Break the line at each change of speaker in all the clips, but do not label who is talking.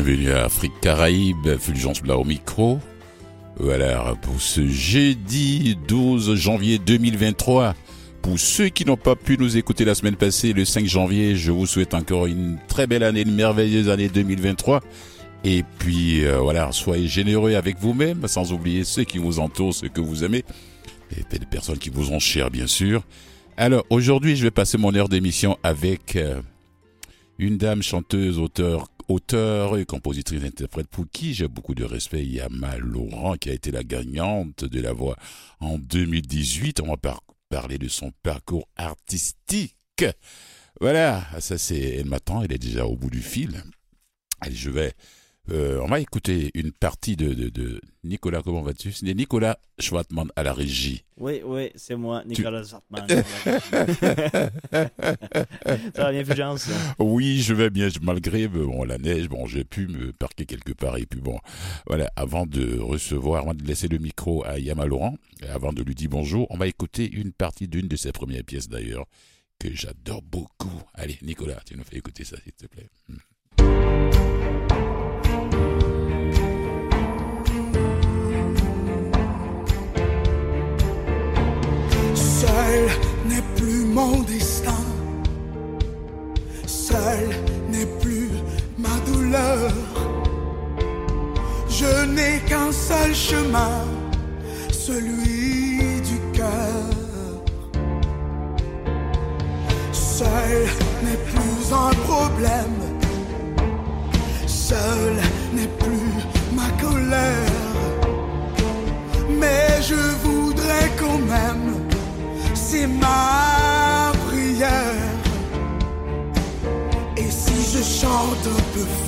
Bienvenue à Afrique Caraïbe, Fulgence Blanc au micro. Voilà, pour ce jeudi 12 janvier 2023. Pour ceux qui n'ont pas pu nous écouter la semaine passée, le 5 janvier, je vous souhaite encore une très belle année, une merveilleuse année 2023. Et puis euh, voilà, soyez généreux avec vous-même, sans oublier ceux qui vous entourent, ceux que vous aimez, et les personnes qui vous ont chères, bien sûr. Alors aujourd'hui, je vais passer mon heure d'émission avec euh, une dame chanteuse, auteur, auteur et compositrice interprète pour qui j'ai beaucoup de respect, Yama Laurent, qui a été la gagnante de la voix en 2018. On va parler de son parcours artistique. Voilà, ça c'est, elle m'attend, elle est déjà au bout du fil. Allez, je vais euh, on va écouter une partie de, de, Nicolas, comment vas-tu? C'est Nicolas Schwartman à la régie.
Oui, oui, c'est moi, Nicolas Schwartman. Ça va bien, Fulgence?
Oui, je vais bien, malgré bon, la neige, bon, j'ai pu me parquer quelque part. Et puis bon, voilà, avant de recevoir, avant de laisser le micro à Yama Laurent, avant de lui dire bonjour, on va écouter une partie d'une de ses premières pièces d'ailleurs, que j'adore beaucoup. Allez, Nicolas, tu nous fais écouter ça, s'il te plaît. Hmm.
Seul n'est plus mon destin. Seul n'est plus ma douleur. Je n'ai qu'un seul chemin, celui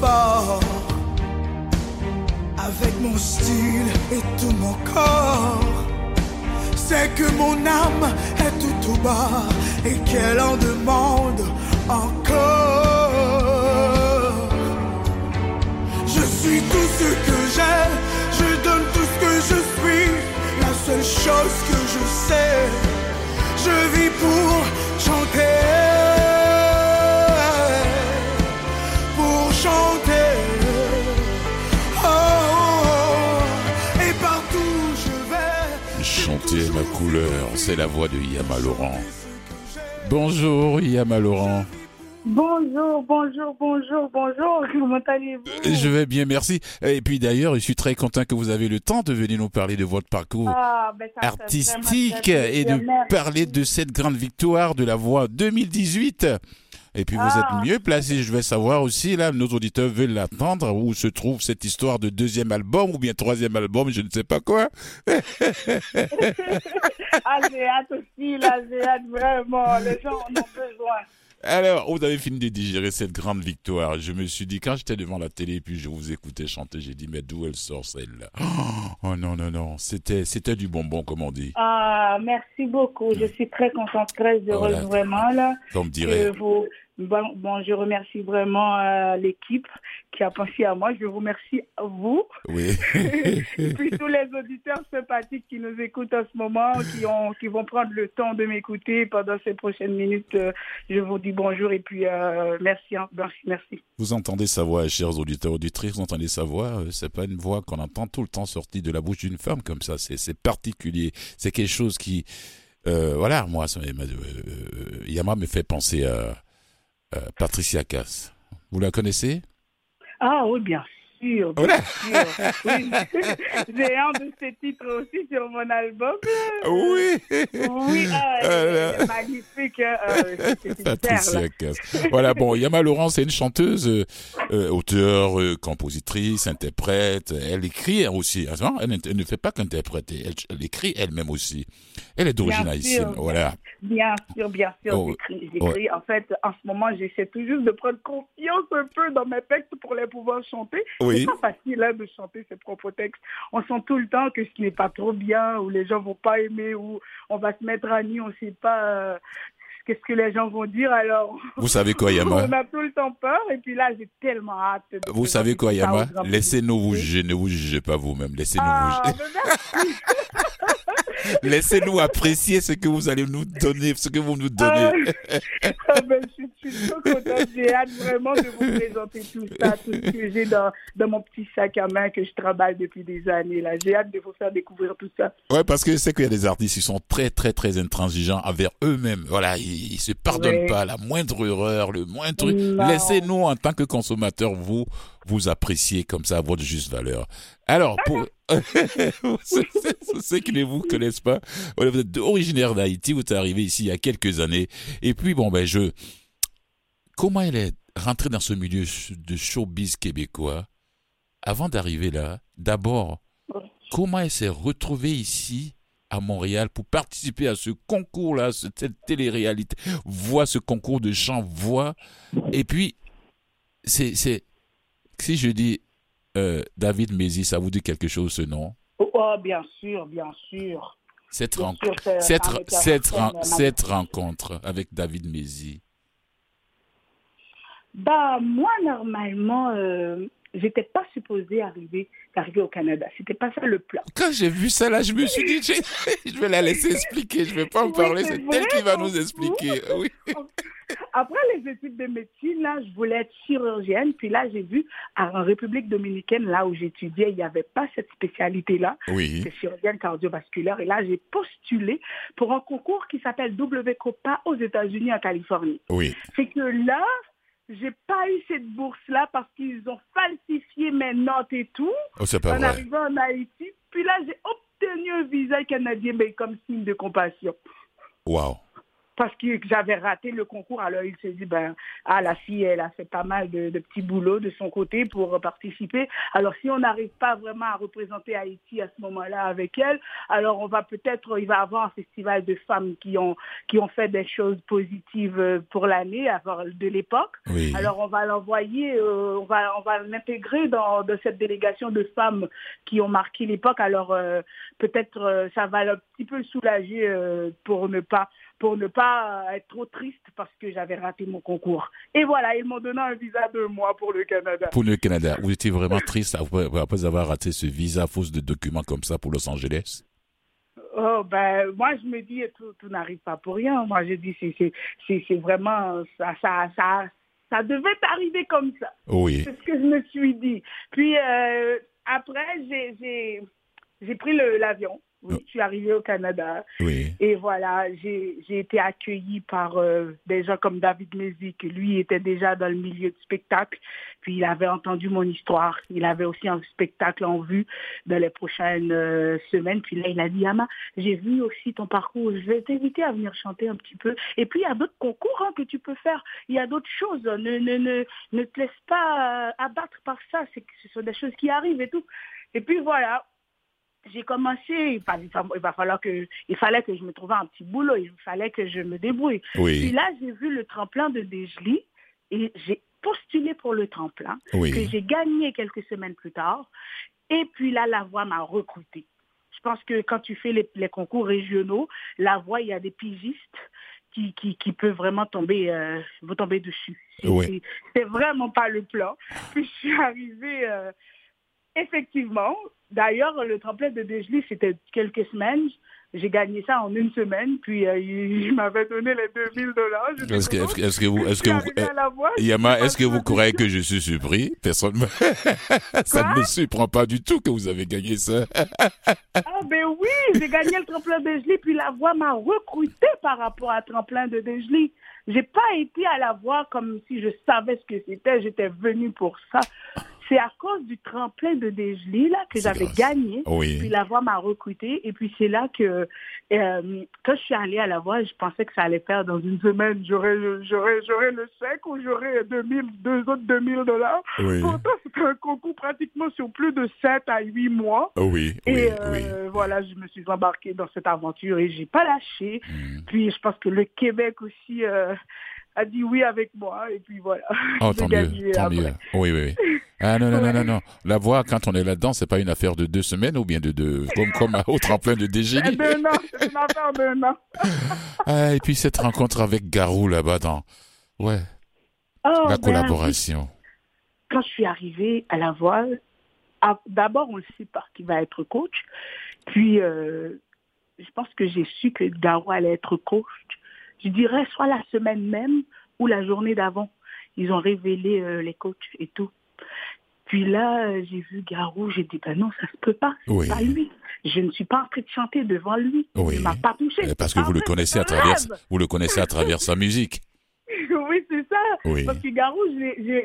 fort, avec mon style et tout mon corps, c'est que mon âme est tout au bas et qu'elle en demande encore. Je suis tout ce que j'ai, je donne tout ce que je suis, la seule chose que je sais je vis pour chanter, chanter. Oh, oh, et partout je vais
chanter ma couleur, c'est la voix de Yama Laurent. Bonjour Yama Laurent.
Bonjour, bonjour, bonjour, bonjour. Comment allez-vous
Je vais bien, merci. Et puis d'ailleurs, je suis très content que vous avez le temps de venir nous parler de votre parcours ah, ben artistique et de parler de cette grande victoire de la voix 2018. Et puis vous êtes ah. mieux placé, je vais savoir aussi, là, nos auditeurs veulent l'attendre, où se trouve cette histoire de deuxième album ou bien troisième album, je ne sais pas quoi.
ah, j'ai hâte aussi, là, j'ai hâte vraiment, les gens en ont besoin.
Alors, vous avez fini de digérer cette grande victoire. Je me suis dit, quand j'étais devant la télé et puis je vous écoutais chanter, j'ai dit, mais d'où elle sort celle-là? Oh non, non, non, c'était, c'était du bonbon, comme on dit.
Ah, merci beaucoup. Je suis très contente, très heureuse, vraiment, là.
Comme dirait.
Vous, Bon, bon, je remercie vraiment euh, l'équipe qui a pensé à moi. Je vous remercie à vous.
Oui.
et puis tous les auditeurs sympathiques qui nous écoutent en ce moment, qui, ont, qui vont prendre le temps de m'écouter pendant ces prochaines minutes. Euh, je vous dis bonjour et puis euh, merci, hein. merci, merci.
Vous entendez sa voix, chers auditeurs, auditrices, vous entendez sa voix. C'est pas une voix qu'on entend tout le temps sortie de la bouche d'une femme comme ça. C'est particulier. C'est quelque chose qui, voilà, moi, ça, Yama me fait penser à Patricia Cass. Vous la connaissez?
Ah oui, bien sûr. Bien sûr. Oui. J'ai un de ses titres aussi sur mon album.
Oui.
Oui, ah, euh, magnifique. Euh,
Patricia Cass. Voilà, bon, Yama Laurent, c'est une chanteuse, euh, euh auteure, euh, compositrice, interprète. Elle écrit aussi. Hein, elle, elle, ne fait pas qu'interpréter, elle, elle, écrit elle-même aussi. Elle est d'origine haïtienne, voilà.
Bien sûr, bien sûr, oh, j'écris. En fait, en ce moment, j'essaie toujours de prendre confiance un peu dans mes textes pour les pouvoir chanter. C'est pas facile hein, de chanter ses propres textes. On sent tout le temps que ce n'est pas trop bien, ou les gens vont pas aimer, ou on va se mettre à nu, on sait pas euh, qu'est-ce que les gens vont dire alors.
Vous savez quoi, Yama?
On a tout le temps peur et puis là, j'ai tellement hâte. De
vous savez quoi, Yama? Laissez-nous vous juger, ne vous jugez pas vous-même. Laissez-nous
ah,
vous juger. Laissez-nous apprécier ce que vous allez nous donner, ce que vous nous donnez.
Ah, ben, je, suis trop contente. J'ai hâte vraiment de vous présenter tout ça, tout ce que j'ai dans, dans mon petit sac à main que je travaille depuis des années. là. J'ai hâte de vous faire découvrir tout ça.
Ouais, parce que je sais qu'il y a des artistes qui sont très, très, très intransigeants envers eux-mêmes. Voilà, ils, se pardonnent pas la moindre erreur, le moindre truc. Laissez-nous, en tant que consommateurs, vous, vous apprécier comme ça à votre juste valeur. Alors, pour ceux qui ne vous connaissent pas, vous êtes originaire d'Haïti, vous êtes arrivé ici il y a quelques années. Et puis, bon, ben, je. Comment elle est rentrée dans ce milieu de showbiz québécois avant d'arriver là? D'abord, comment elle s'est retrouvée ici à Montréal pour participer à ce concours-là, cette télé-réalité, voix, ce concours de chant, voix. Et puis, c'est, si je dis euh, David Mézi, ça vous dit quelque chose ce nom?
Oh, bien sûr, bien sûr.
Cette, cette, cette, rencontre avec David Mézi.
Bah, moi, normalement, euh, j'étais pas supposée arriver, arriver au Canada. C'était pas ça le plan.
Quand j'ai vu ça là, je me suis dit, je vais la laisser expliquer. Je vais pas en parler. C'est elle qui va nous expliquer. Oui.
Après les études de médecine, là, je voulais être chirurgienne. Puis là, j'ai vu en République dominicaine, là où j'étudiais, il n'y avait pas cette spécialité-là.
Oui.
C'est chirurgienne cardiovasculaire. Et là, j'ai postulé pour un concours qui s'appelle WCOPA aux États-Unis, en Californie.
Oui.
C'est que là, j'ai pas eu cette bourse-là parce qu'ils ont falsifié mes notes et tout.
Oh, c'est pas
en
vrai.
arrivant en Haïti. Puis là, j'ai obtenu un visa canadien, mais comme signe de compassion.
Waouh
parce que j'avais raté le concours. Alors il s'est dit, ben, ah, la fille, elle a fait pas mal de, petits boulots de son côté pour participer. Alors si on n'arrive pas vraiment à représenter Haïti à ce moment-là avec elle, alors on va peut-être, il va avoir un festival de femmes qui ont, qui ont fait des choses positives pour l'année de l'époque. Alors on va l'envoyer, euh, on va, on va l'intégrer dans, cette délégation de femmes qui ont marqué l'époque. Alors euh, peut-être euh, ça va un petit peu soulager pour ne pas pour ne pas être trop triste parce que j'avais raté mon concours. Et voilà, ils m'ont donné un visa de mois pour le Canada.
Pour le Canada. Vous étiez vraiment triste après avoir raté ce visa fausse de documents comme ça pour Los Angeles?
Oh, ben, moi, je me dis, tout, tout n'arrive pas pour rien. Moi, je dis, c'est vraiment, ça, ça, ça, ça devait arriver comme ça.
Oui.
C'est ce que je me suis dit. Puis, euh, après, j'ai pris l'avion. Oui, je suis arrivée au Canada.
Oui.
Et voilà, j'ai été accueillie par euh, des gens comme David Mézi, qui lui était déjà dans le milieu du spectacle. Puis il avait entendu mon histoire. Il avait aussi un spectacle en vue dans les prochaines euh, semaines. Puis là, il a dit, Ama, j'ai vu aussi ton parcours. Je vais t'inviter à venir chanter un petit peu. Et puis, il y a d'autres concours hein, que tu peux faire. Il y a d'autres choses. Ne, ne, ne, ne te laisse pas euh, abattre par ça. Ce sont des choses qui arrivent et tout. Et puis voilà, j'ai commencé, il, va falloir que, il fallait que je me trouve un petit boulot, il fallait que je me débrouille.
Oui.
Puis là, j'ai vu le tremplin de Dejli et j'ai postulé pour le tremplin que j'ai gagné quelques semaines plus tard. Et puis là, la voix m'a recruté. Je pense que quand tu fais les, concours régionaux, la voix, il y a des pigistes qui, qui, vraiment tomber, euh, vous tomber dessus. C'est vraiment pas le plan. Puis je suis arrivée, euh, effectivement, D'ailleurs, le tremplin de Dejli, c'était quelques semaines. J'ai gagné ça en une semaine, puis euh, il, m'avait donné les 2000 dollars.
Est-ce que, est que, vous, est-ce que vous, Yama, est-ce que vous croyez que je suis surpris? Personne, ça ne me surprend pas du tout que vous avez gagné ça.
ah ben oui, j'ai gagné le tremplin de Dejli, puis la voix m'a recruté par rapport à tremplin de Dejli. J'ai pas été à la voix comme si je savais ce que c'était. J'étais venue pour ça. C'est à cause du tremplin de Desgelé là que j'avais gagné. Puis la voix m'a recruté. Et puis c'est là que euh, quand je suis allée à la voix, je pensais que ça allait faire dans une semaine. J'aurais j'aurais j'aurais le chèque ou j'aurais 2000, deux autres 2000 dollars. Pourtant c'était un concours pratiquement sur plus de 7 à 8 mois.
Oui.
Et euh, voilà, je me suis embarquée dans cette aventure et j'ai pas lâché. Hmm. Puis je pense que le Québec aussi. Euh, a dit oui avec moi et puis voilà.
Oh, tant mieux, tant mieux. Oui, oui, oui. Ah non, non, non, non, non. La voix, quand on est là-dedans, c'est pas une affaire de deux semaines ou bien de deux, comme, comme au tremplin de dégénie.
De non, c'est une affaire de non.
ah, et puis cette rencontre avec Garou là-bas dans, ouais, oh, la ben, collaboration.
Quand je suis arrivée à la voile, d'abord on ne sait pas qui va être coach, puis euh, je pense que j'ai su que Garo allait être coach. Je dirais soit la semaine même ou la journée d'avant. Ils ont révélé euh, les coachs et tout. Puis là, euh, j'ai vu Garou, j'ai dit, ben non, ça se peut pas, pas lui. Je ne suis pas en train de chanter devant lui. Oui. Il m'a pas touché.
Parce que vous le connaissez à travers, vous le connaissez à travers sa musique.
oui, c'est ça. Parce que Garou,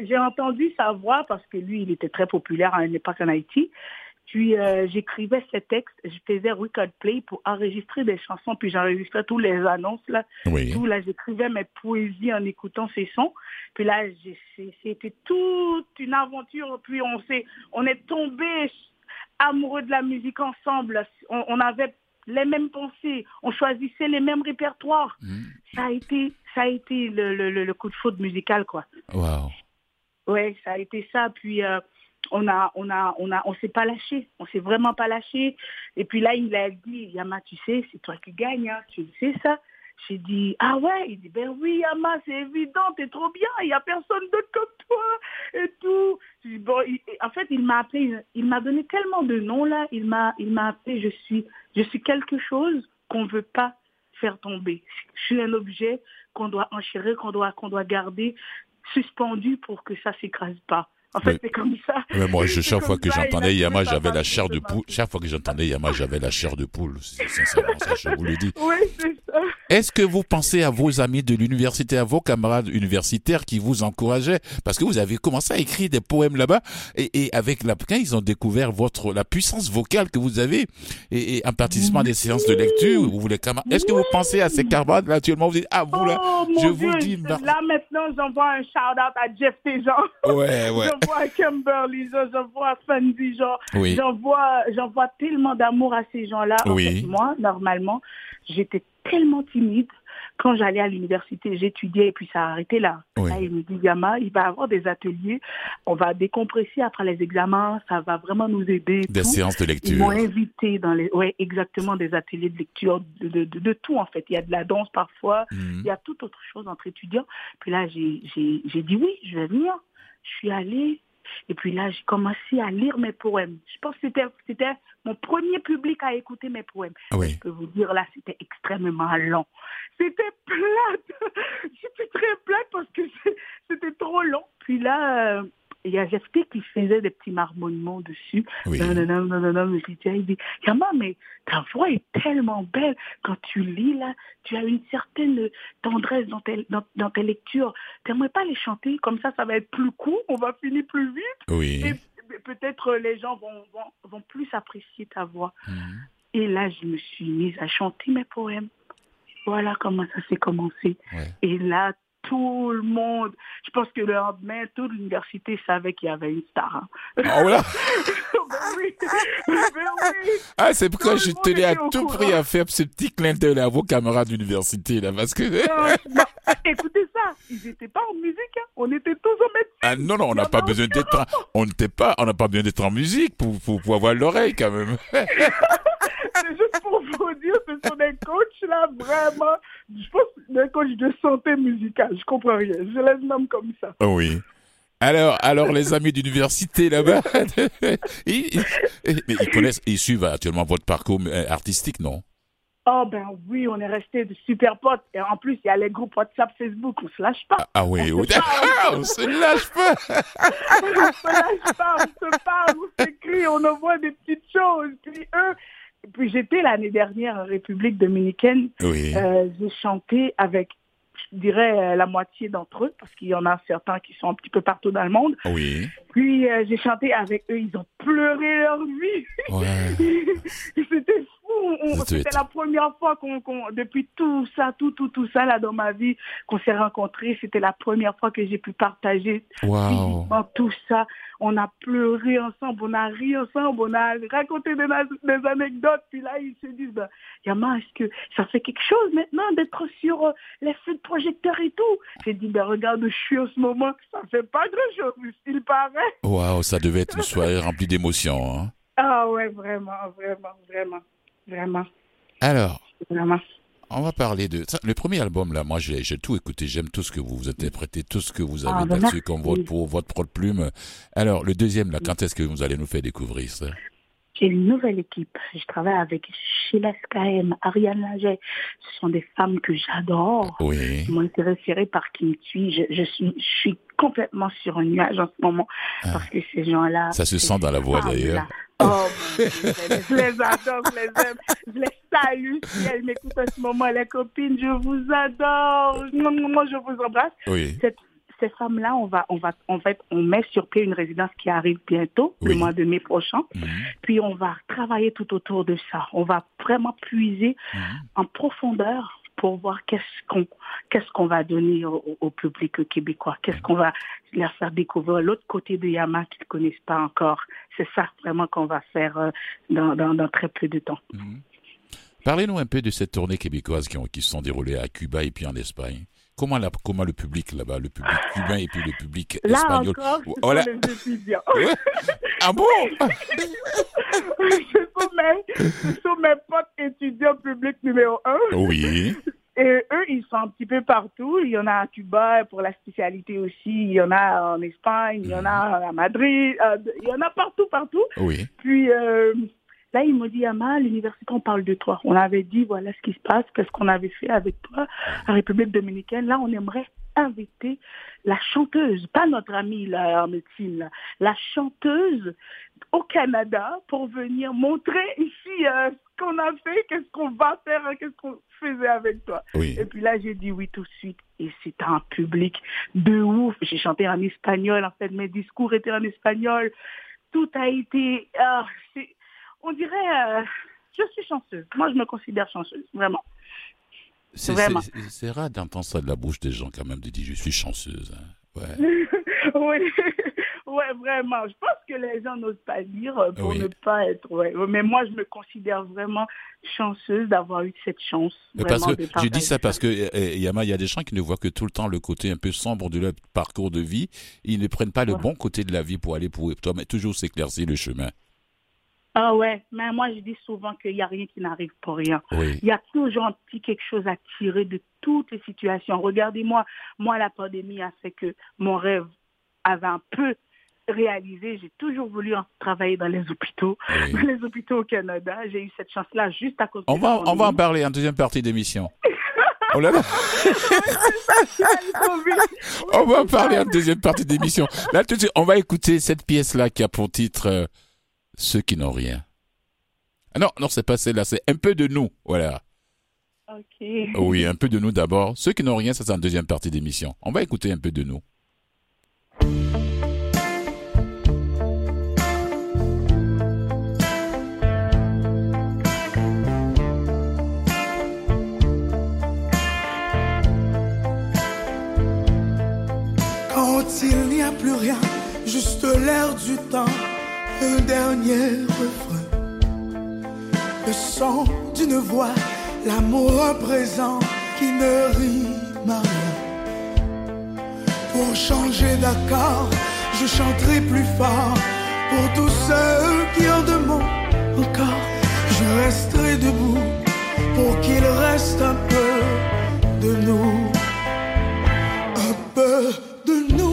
j'ai entendu sa voix parce que lui, il était très populaire à une époque en Haïti. Puis euh, j'écrivais ces textes, je faisais record play pour enregistrer des chansons, puis j'enregistrais tous les annonces là. Tout là, j'écrivais mes poésies en écoutant ces sons. Puis là, c'était toute une aventure. Puis on s'est, on est tombé amoureux de la musique ensemble. On, avait les mêmes pensées, on choisissait les mêmes répertoires. Mmh. Ça a été, ça a été le, le, le coup de foudre musical quoi.
Wow.
Ouais, ça a été ça. Puis euh, on a, on a, on a, on s'est pas lâché, on s'est vraiment pas lâché. Et puis là, il a dit, Yama, tu sais, c'est toi qui gagne, hein, tu sais ça. J'ai dit, ah ouais, il dit, ben oui, Yama, c'est évident, t'es trop bien, il y a personne d'autre comme toi, et tout. En fait, il m'a appelé, il m'a donné tellement de noms là, il m'a, il m'a appelé, je suis, je suis quelque chose qu'on veut pas faire tomber. Je suis un objet qu'on doit enchérir, qu'on doit, qu'on doit garder suspendu pour que ça s'écrase pas. En fait, c'est comme ça.
Mais moi, chaque fois que j'entendais Yama, j'avais la chair de poule. Chaque fois que j'entendais Yama, j'avais la chair de poule. Sincèrement, ça, je vous le dis.
Oui, c'est ça.
Est-ce que vous pensez à vos amis de l'université, à vos camarades universitaires qui vous encourageaient? Parce que vous avez commencé à écrire des poèmes là-bas et, avec la, quand ils ont découvert votre la puissance vocale que vous avez et, en participant à des séances de lecture, vous les camarades. Est-ce que vous pensez à ces camarades là actuellement? Vous dites ah vous là,
oh, je vous dis. Là maintenant, j'envoie un shout out à Jeff Tejan.
Ouais ouais.
j'envoie Kimberly, j'envoie Fendi, genre, j'envoie, j'envoie tellement d'amour à ces gens-là. Oui. moi, normalement, j'étais tellement timide. Quand j'allais à l'université, j'étudiais et puis ça a arrêté là. là. il me dit, Yama, il va avoir des ateliers, on va décompresser après les examens, ça va vraiment nous aider.
Des séances de lecture.
Ils m'ont invité dans les, ouais, exactement, des ateliers de lecture, de, de, de, tout en fait. Il y a de la danse parfois, mhm. il y a toute autre chose entre étudiants. Puis là, j'ai dit oui, je vais venir. Je suis allée, et puis là, j'ai commencé à lire mes poèmes. Je pense que c'était, mon premier public à écouter mes poèmes.
Ah oui.
Je peux vous dire, là, c'était extrêmement long. C'était plate. J'étais très plate parce que c'était trop long. Puis là, euh, il y a GFT qui faisait des petits marmonnements dessus. Oui. Non, non, non, non, non, il dit, Yama, mais ta voix est tellement belle. Quand tu lis, là, tu as une certaine tendresse dans tes, dans, dans tes lectures. T'aimerais pas les chanter? Comme ça, ça va être plus court, on va finir plus vite.
Oui. Et
peut-être les gens vont, vont, vont, plus apprécier ta voix. Mhm. Et là, je me suis mise à chanter mes poèmes. Voilà comment ça s'est commencé. Et là, tout le monde. Je pense que le lendemain, toute l'université savait qu'il y avait une star. Hein.
Ah voilà. Ben oui. Ben oui. Ah, c'est pourquoi je tenais à tout prix à faire ce petit clin d'œil à vos camarades d'université, là, parce que...
écoutez ça, ils n'étaient pas en musique, hein. on était tous en médecine.
Ah non, non, on n'a pas besoin d'être... On n'était pas... On n'a pas besoin d'être en musique pour, pour, pour avoir l'oreille, quand même.
c'est juste pour vous dire, ce sont des coachs là, vraiment, je pense, des coachs de santé musicale, je comprends rien, je les nomme comme ça.
Oui. Alors, alors les amis d'université là-bas, ils, ils connaissent, ils suivent actuellement votre parcours euh, artistique, non?
Oh ben oui, on est resté de super potes. Et en plus, il y a les groupes WhatsApp, Facebook, on se lâche pas.
Ah, ah oui, on, se, on se lâche pas.
on se lâche pas, on se parle, on s'écrit, on envoie des petites choses. Puis eux, puis j'étais l'année dernière en République dominicaine. Euh, j'ai chanté avec, je dirais, euh, la moitié d'entre eux, parce qu'il y en a certains qui sont un petit peu partout dans le monde.
Oui.
Puis euh, j'ai chanté avec eux, ils ont pleuré leur vie. Ouais. C'était c'était la première fois qu'on, depuis tout ça, tout, tout, tout ça là dans ma vie, qu'on s'est rencontrés. C'était la première fois que j'ai pu partager tout ça. On a pleuré ensemble, on a ri ensemble, on a raconté des, anecdotes. Puis là, ils se disent, ben, Yama, est-ce que ça fait quelque chose maintenant d'être sur euh, les feux de projecteur et tout? J'ai dit, ben regarde, je suis en ce moment, ça fait pas grand-chose, il paraît.
Waouh, ça devait être une soirée remplie d'émotions. Hein.
Ah ouais, vraiment, vraiment, vraiment. Vraiment.
Alors, on va parler de le premier album là. Moi, j'ai tout écouté. J'aime tout ce que vous interprétez, tout ce que vous avez ah, là-dessus comme votre pour votre propre plume. Alors, le deuxième là, quand est-ce que vous allez nous faire découvrir ça?
J'ai une nouvelle équipe. Je travaille avec Sheila SKM, Ariane Laget. Ce sont des femmes que j'adore.
Oui.
Ils m'ont intéressé par qui me suis. Je, je, suis, je suis complètement sur un nuage en ce moment ah. parce que ces gens-là.
Ça se sent dans la voix d'ailleurs.
Oh, je les adore, je les aime, je les salue. Si elles m'écoutent en ce moment, les copines, je vous adore. Moi, je vous embrasse.
Oui
ces femmes-là, on va, on va, on met sur pied une résidence qui arrive bientôt, le mois de mai prochain. Mhm. Puis on va travailler tout autour de ça. On va vraiment puiser mhm. en profondeur pour voir qu'est-ce qu'on qu'est-ce qu'on va donner au, public québécois, qu'est-ce qu'on va leur faire découvrir l'autre côté de Yama qu'ils ne connaissent pas encore. C'est ça vraiment qu'on va faire euh, dans, dans, très peu de temps.
Mhm. Parlez-nous un peu de cette tournée québécoise qui, ont, qui se sont déroulées à Cuba et puis en Espagne. Comment, la, comment le public là-bas, le public cubain et puis le public
Là
espagnol
encore, ce oh, là... les étudiants.
ah bon?
Ce, sont mes, ce sont mes potes étudiants publics numéro un.
Oui.
Et eux, ils sont un petit peu partout. Il y en a à Cuba pour la spécialité aussi. Il y en a en Espagne, il y en a mhm. à Madrid. Euh, il y en a partout, partout.
Oui.
Puis, euh, Là, il m'a dit, Ama, à l'université, on parle de toi. On avait dit, voilà ce qui se passe, qu'est-ce qu'on avait fait avec toi à République dominicaine. Là, on aimerait inviter la chanteuse, pas notre amie là, en médecine, la chanteuse au Canada pour venir montrer ici euh, ce qu'on a fait, qu'est-ce qu'on va faire, qu'est-ce qu'on faisait avec toi. Et puis là, j'ai dit oui tout de suite. Et c'était un public de ouf. J'ai chanté en espagnol, en fait, mes discours étaient en espagnol. Tout a été... Ah, on dirait, euh, je suis chanceuse. Moi, je me considère chanceuse, vraiment.
C'est rare d'entendre ça de la bouche des gens quand même, de dire je suis chanceuse. Hein.
Ouais. oui, ouais, vraiment. Je pense que les gens n'osent pas dire euh, pour ne pas être. Ouais. Mais moi, je me considère vraiment chanceuse d'avoir eu cette chance.
Parce que je dis ça parce que eh, Yama, il y a des gens qui ne voient que tout le temps le côté un peu sombre de leur parcours de vie. Ils ne prennent pas le bon côté de la vie pour aller pour mais toujours s'éclaircir le chemin.
Ah ouais, mais moi je dis souvent qu'il n'y a rien qui n'arrive pour rien. Il y a toujours un petit quelque chose à tirer de toutes les situations. Regardez-moi, moi la pandémie a fait que mon rêve avait un peu réalisé. J'ai toujours voulu travailler dans les hôpitaux, dans les hôpitaux au Canada. J'ai eu cette chance-là juste à cause
on va, On va en parler en deuxième partie d'émission. Oh là là. on va en parler en deuxième partie d'émission. Là, tout de suite, on va écouter cette pièce-là qui a pour titre euh, ceux qui n'ont rien. Ah non, non, c'est pas celle-là, c'est un peu de nous, voilà.
Ok.
Oui, un peu de nous d'abord. Ceux qui n'ont rien, ça c'est en deuxième partie d'émission. On va écouter un peu de nous.
Quand il n'y a plus rien, juste l'air du temps un dernier refrain. Le son d'une voix, l'amour présent qui ne rime rien. Pour changer d'accord, je chanterai plus fort. Pour tous ceux qui en demandent encore, je resterai debout pour qu'il reste un peu de nous. Un peu
Si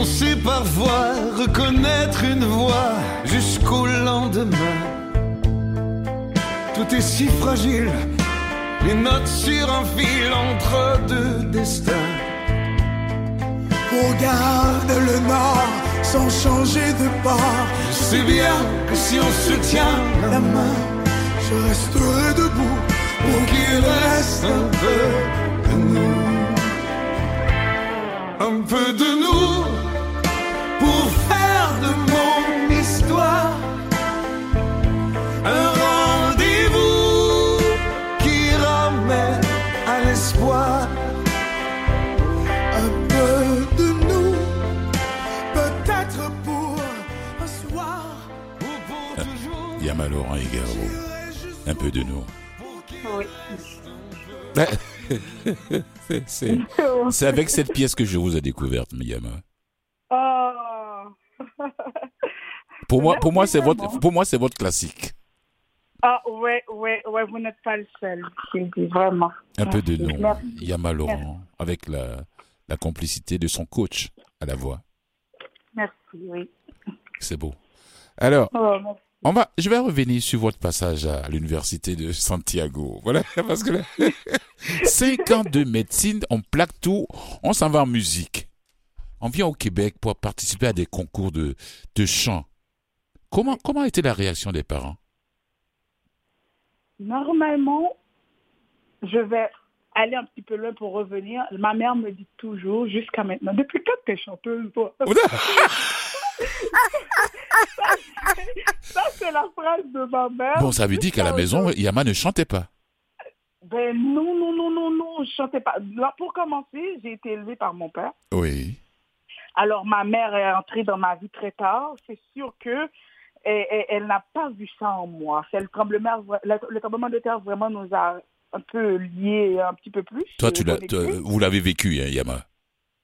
on sait parfois reconnaître une voix jusqu'au lendemain, tout est si fragile, les notes sur un fil entre deux destins.
Regarde le nord sans changer de part.
Je sais bien que si on se tient la main,
je resterai debout pour qu'il reste un peu de nous
un peu de nous pour faire de mon histoire un rendez-vous qui ramène à l'espoir.
Un peu de nous, peut-être pour un soir
ou pour toujours. Yama Laurent Un peu de nous.
Oui.
C'est avec cette pièce que je vous ai découverte, Miyama. Pour moi, pour moi, c'est votre, pour moi, c'est votre classique.
Ah ouais, ouais, ouais, vous n'êtes pas le seul vraiment.
Un peu de nous, Yama Laurent, avec la, la complicité de son coach à la voix.
Merci, oui.
C'est beau. Alors, oh, on va, je vais revenir sur votre passage à l'université de Santiago. Voilà, parce que là, 5 ans de médecine, on plaque tout, on s'en va en musique. On vient au Québec pour participer à des concours de, de chant. Comment, comment était la réaction des parents?
Normalement, je vais aller un petit peu loin pour revenir. Ma mère me dit toujours, jusqu'à maintenant, depuis quand tu es chanteuse, toi? Ça, c'est la phrase de ma mère.
Bon, ça veut dire qu'à la maison, Yama ne chantait pas.
Ben non, non, non, non, non, je chantais pas. pour commencer, j'ai été élevée par mon père.
Oui.
Alors, ma mère est entrée dans ma vie très tard. C'est sûr que elle, n'a pas vu ça en moi. C'est le tremblement, le, tremblement de terre vraiment nous a un peu liés un petit peu plus.
Toi, tu l'as, vous l'avez vécu, hein, Yama?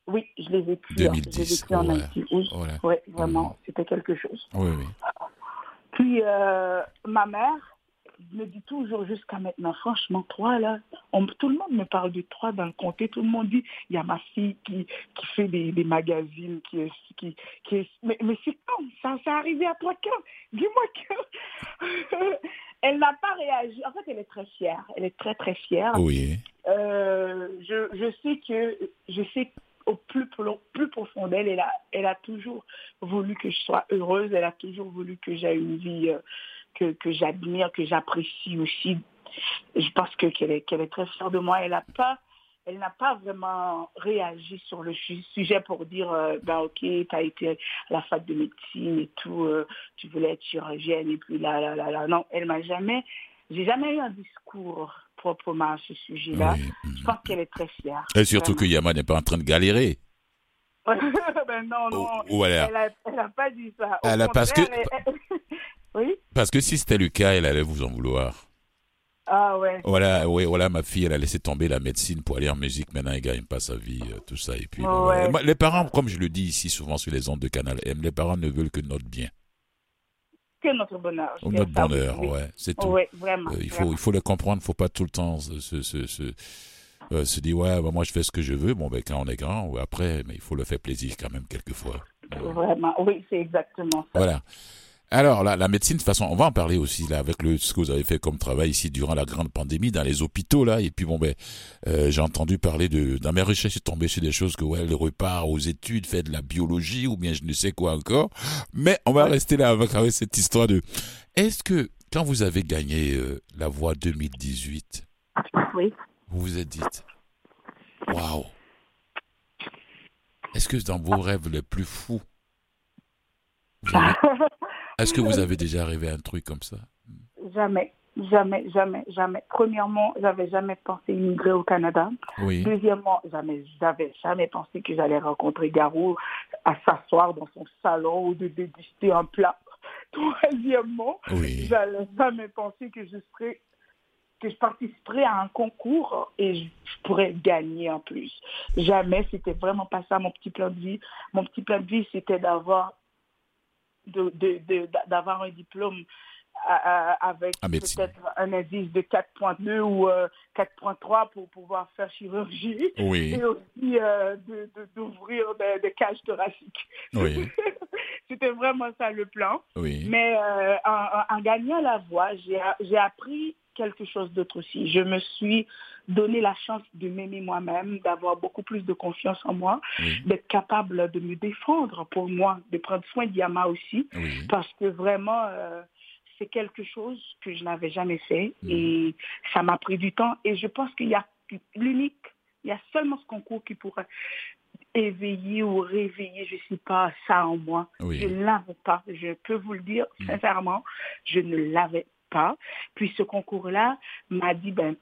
Oui, je l'ai vécu.
2010.
Hein. en Oui, vraiment, c'était quelque chose.
Oui, oui.
Puis, euh, ma mère me dit toujours jusqu'à maintenant, franchement, toi, là, tout le monde me parle de toi dans le comté. Tout le monde dit, il y a ma fille qui, qui fait des, des magazines, qui est... Qui, qui mais, mais c'est quand Ça s'est arrivé à toi quand? Dis-moi quand? Elle n'a pas réagi. En fait, elle est très fière. Elle est très, très fière.
Oui.
Euh, je, je sais que... Je sais au plus, plus profond d'elle, elle a, elle a toujours voulu que je sois heureuse, elle a toujours voulu que j'ai une vie euh, que, que j'admire, que j'apprécie aussi. Je pense que, qu'elle, est, très fière de moi. Elle n'a pas, elle n'a pas vraiment réagi sur le sujet pour dire, euh, ben ok, tu as été à la fac de médecine et tout, euh, tu voulais être chirurgienne et puis là, là, là, là. Non, elle m'a jamais, j'ai jamais eu un discours proprement à ce sujet-là. Je pense qu'elle est très fière.
Et surtout que Yama n'est pas en train de galérer.
ben non, non.
Oh, elle
n'a pas dit ça.
elle parce que... oui? Parce que si c'était le cas, elle allait vous en vouloir.
Ah ouais.
Voilà, ouais, voilà, ma fille, elle a laissé tomber la médecine pour aller en musique. Maintenant, elle gagne pas sa vie, euh, tout ça. Et puis, les parents, comme je le dis ici souvent sur les ondes de Canal M, les parents ne veulent que notre bien
notre bonheur.
Notre bonheur, ouais, c'est tout.
Ouais, vraiment,
euh, il, faut, il faut le comprendre, il ne faut pas tout le temps se, se, se, euh, se dire, ouais, bah, moi je fais ce que je veux. Bon, ben, quand on est grand, ou après, mais il faut le faire plaisir quand même quelquefois.
Vraiment, oui, c'est exactement ça.
Voilà. Alors, la, la médecine, de toute façon, on va en parler aussi, là, avec le, ce que vous avez fait comme travail ici durant la grande pandémie dans les hôpitaux, là. Et puis, bon, ben, euh, j'ai entendu parler de, dans mes recherches, j'ai tombé sur des choses que, ouais, le repart aux études, fait de la biologie, ou bien je ne sais quoi encore. Mais on va rester là avec, avec, cette histoire de, est-ce que, quand vous avez gagné euh, la voix 2018,
oui.
vous vous êtes dit, waouh! Est-ce que dans vos rêves les plus fous, Est-ce que vous avez déjà à un truc comme ça?
Jamais. Jamais, jamais, jamais. Premièrement, j'avais jamais pensé immigrer au Canada.
Oui.
Deuxièmement, jamais, j'avais jamais pensé que j'allais rencontrer Garou à s'asseoir dans son salon ou de déguster un plat. Troisièmement,
oui.
j'allais jamais penser que je serais que je participerais à un concours et je, pourrais gagner en plus. Jamais, c'était vraiment pas ça mon petit plan de vie. Mon petit plan de vie, c'était d'avoir d'avoir un diplôme avec peut-être un indice de 4.2 ou 4.3 euh, pour pouvoir faire chirurgie
et
aussi euh, d'ouvrir des, cages thoraciques. C'était vraiment ça le plan. Mais euh, en, gagnant la voix, j'ai appris quelque chose d'autre aussi. Je me suis donné la chance de m'aimer moi-même, d'avoir beaucoup plus de confiance en moi, d'être capable de me défendre pour moi, de prendre soin d'Yama aussi, parce que vraiment, euh, c'est quelque chose que je n'avais jamais fait et ça m'a pris du temps. Et je pense qu'il y a l'unique, il y a seulement ce concours qui pourrait éveiller ou réveiller, je ne sais pas, ça en moi. Je ne l'avais pas, je peux vous le dire sincèrement, je ne l'avais pas. Puis ce concours-là m'a dit, ben,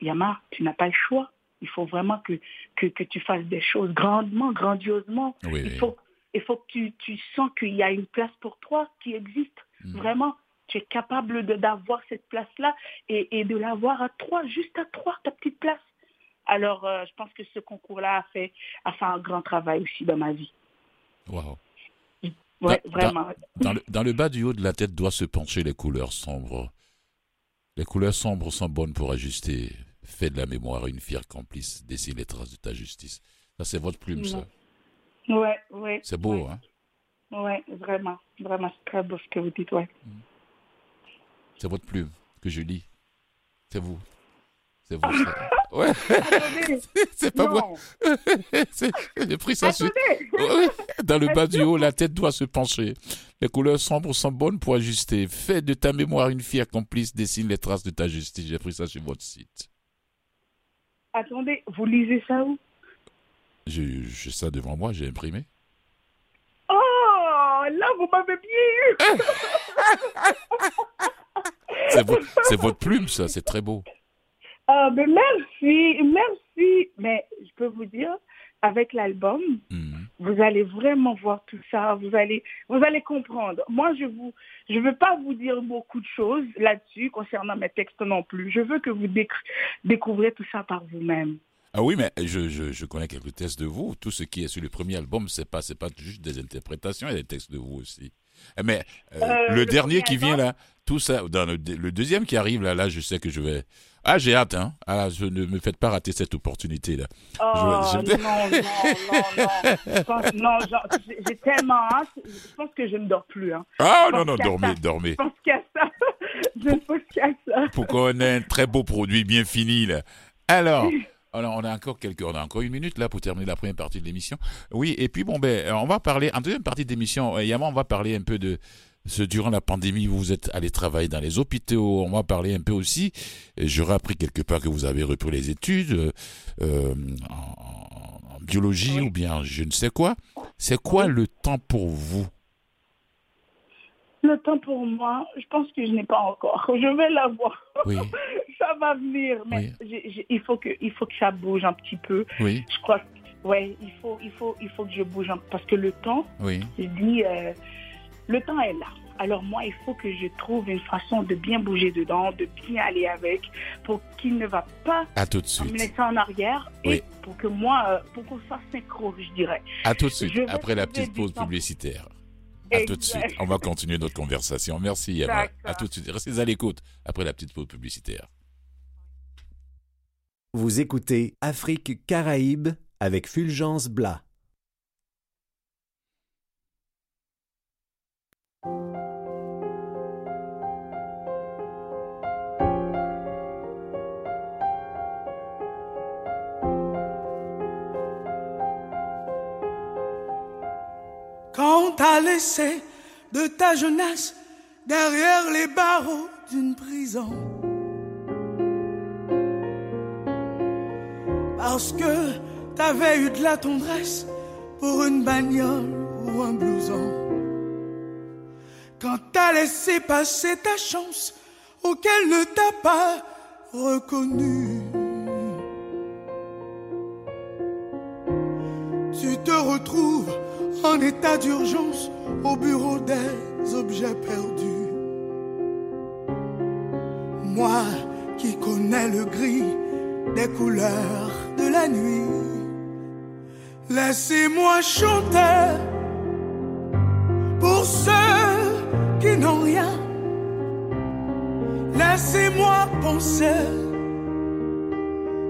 Yama, tu n'as pas le choix. Il faut vraiment que, que, que tu fasses des choses grandement, grandiosement. il, faut, il faut que tu, tu sens qu'il y a une place pour toi qui existe. Mm. Vraiment. tu es capable d'avoir cette place-là et, de l'avoir à trois, juste à trois, ta petite place. Alors, euh, je pense que ce concours-là a fait, a fait un grand travail aussi dans ma vie.
Waouh.
Ouais, vraiment.
Dans, le, dans, le, bas du haut de la tête doit se pencher les couleurs sombres. Les couleurs sombres sont bonnes pour ajuster. Fais de la mémoire une fière complice. Dessine les traces de ta justice. Ça, c'est votre plume, ça.
Ouais, ouais.
C'est beau,
hein? Ouais, vraiment. Vraiment, c'est très beau ce que vous dites, ouais.
C'est votre plume que je lis. C'est vous. C'est vous. Ouais. c'est pas moi. J'ai pris ça sur... Dans le bas du haut, la tête doit se pencher. Les couleurs sombres sont bonnes pour ajuster. Fais de ta mémoire une fière complice, dessine les traces de ta justice. J'ai pris ça sur votre site.
Attendez, vous lisez ça où?
J'ai ça devant moi, j'ai imprimé.
Oh, là, vous m'avez bien eu
C'est votre plume, ça, c'est très beau.
Ah, mais merci, merci. Mais je peux vous dire, avec l'album, mhm. vous allez vraiment voir tout ça. Vous allez, vous allez comprendre. Moi, je vous, je veux pas vous dire beaucoup de choses là-dessus concernant mes textes non plus. Je veux que vous découvrez tout ça par vous-même.
Ah oui, mais je, je, je, connais quelques textes de vous. Tout ce qui est sur le premier album, c'est pas, c'est pas juste des interprétations, il y a des textes de vous aussi. Mais euh, euh, le, dernier qui vient là, tout ça, dans le, deuxième qui arrive là, là, je sais que je vais. Ah, j'ai hâte, hein. Ah, je ne me faites pas rater cette opportunité là.
Oh, non, non, non, non. non, j'ai tellement hâte. Je pense que je ne dors plus, hein.
Ah, non, non, dormez, dormez.
Je pense qu'à ça. Je pense qu'à ça.
Pour qu'on ait un très beau produit bien fini là. Alors. Alors, on a encore quelques, on a encore une minute là pour terminer la première partie de l'émission. Oui, et puis bon ben, on va parler en deuxième partie de l'émission. Euh, on va parler un peu de ce durant la pandémie, vous êtes allé travailler dans les hôpitaux. On va parler un peu aussi. J'aurais appris quelque part que vous avez repris les études euh, en, biologie ou bien je ne sais quoi. C'est quoi le temps pour vous?
Le temps pour moi, je pense que je n'ai pas encore. Je vais l'avoir. Oui. ça va venir, mais il faut que il faut que ça bouge un petit peu.
Oui.
Je crois. Ouais, il faut il faut il faut que je bouge parce que le temps.
Oui.
Je dis, euh, le temps est là. Alors moi, il faut que je trouve une façon de bien bouger dedans, de bien aller avec, pour qu'il ne va pas
à tout de suite.
me laisser en arrière et pour que moi, euh, pour qu'on soit synchro, je dirais.
À tout de suite, après la petite pause publicitaire. À tout de suite. On va continuer notre conversation. Merci, Eva. À tout de suite. Restez à l'écoute après la petite pause publicitaire.
Vous écoutez Afrique Caraïbes avec Fulgence Blas.
T'as laissé de ta jeunesse derrière les barreaux d'une prison. Parce que t'avais eu de la tendresse pour une bagnole ou un blouson. Quand t'as laissé passer ta chance auquel ne t'a pas reconnu. Tu te retrouves en état d'urgence au bureau des objets perdus. Moi qui connais le gris des couleurs de la nuit, laissez-moi chanter pour ceux qui n'ont rien. Laissez-moi penser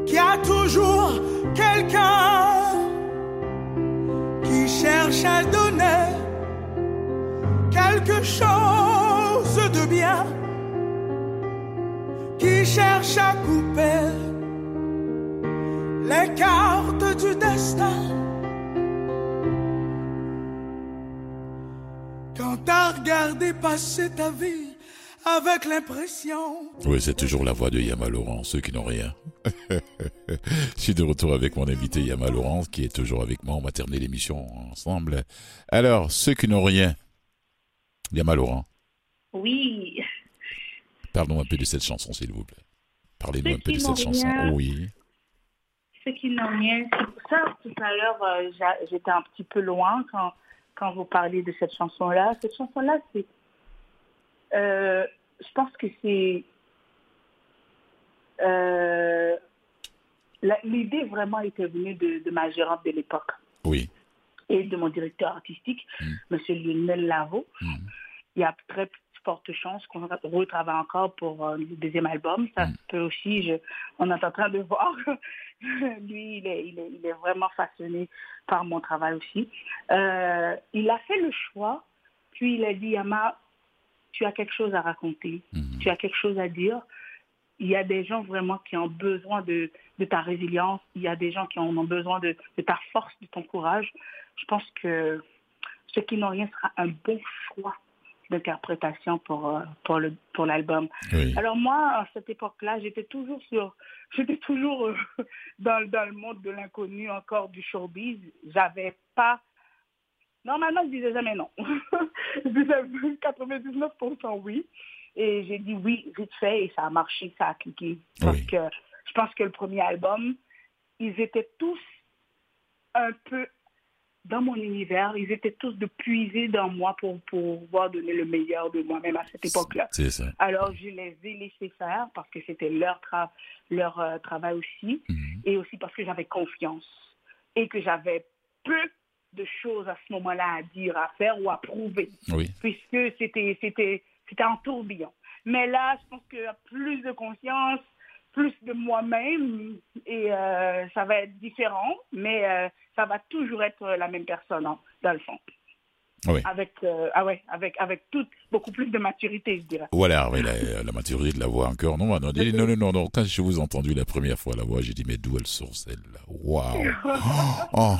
qu'il y a toujours quelqu'un chose de bien, qui cherche à couper les cartes du destin. Quand t'as regardé passer ta vie avec l'impression.
Oui, c'est toujours la voix de Yama Laurent, ceux qui n'ont rien. Je suis de retour avec mon invité Yama Laurent, qui est toujours avec moi. On va terminer l'émission ensemble. Alors, ceux qui n'ont rien, Yama Laurent.
Oui.
Parlons un peu de cette chanson, s'il vous plaît. Parlez-nous un peu de cette chanson. Oui.
Ceux qui n'ont rien, c'est pour ça, tout à l'heure, euh, j'étais un petit peu loin quand, quand vous parliez de cette chanson-là. Cette chanson-là, c'est euh, je pense que c'est euh, l'idée vraiment était venue de, ma gérante de l'époque.
Oui.
Et de mon directeur artistique, M. Mm. Lionel Lavo. Mm. Il y a très forte chance qu'on retravaille encore pour euh, le deuxième album. Ça mm. peut aussi, je, on est en train de voir. Lui, il est, il, est, il est, vraiment fasciné par mon travail aussi. Euh, il a fait le choix, puis il a dit, Yama, tu as quelque chose à raconter, tu as quelque chose à dire il y a des gens vraiment qui ont besoin de, de ta résilience, il y a des gens qui ont besoin de, de, ta force, de ton courage. Je pense que ce qui n'ont rien sera un bon choix d'interprétation pour, euh, pour, le, pour l'album. Alors moi, à cette époque-là, j'étais toujours sur, j'étais toujours euh, dans, dans le monde de l'inconnu encore du showbiz. J'avais pas Normalement, je disais jamais non. je disais 99% oui. Et j'ai dit oui, vite fait, et ça a marché, ça a cliqué. Parce que je pense que le premier album, ils étaient tous un peu dans mon univers, ils étaient tous de puiser dans moi pour, pouvoir donner le meilleur de moi-même à cette époque-là. Alors, je les ai laissés faire parce que c'était leur, leur euh, travail aussi, mhm. et aussi parce que j'avais confiance et que j'avais peu de choses à ce moment-là à dire, à faire ou à prouver. Puisque c'était, c'était, c'était en tourbillon. Mais là, je pense qu'il y a plus de conscience, plus de moi-même, et euh, ça va être différent, mais euh, ça va toujours être la même personne, hein, dans le fond. Oui. Avec, euh, ah ouais, avec, avec toute, beaucoup plus de maturité, je dirais.
Voilà, la, maturité de la voix encore. Non, non, non, non, non, non, Quand je vous ai entendu la première fois la voix, j'ai dit, mais d'où elle sort celle-là? Waouh oh.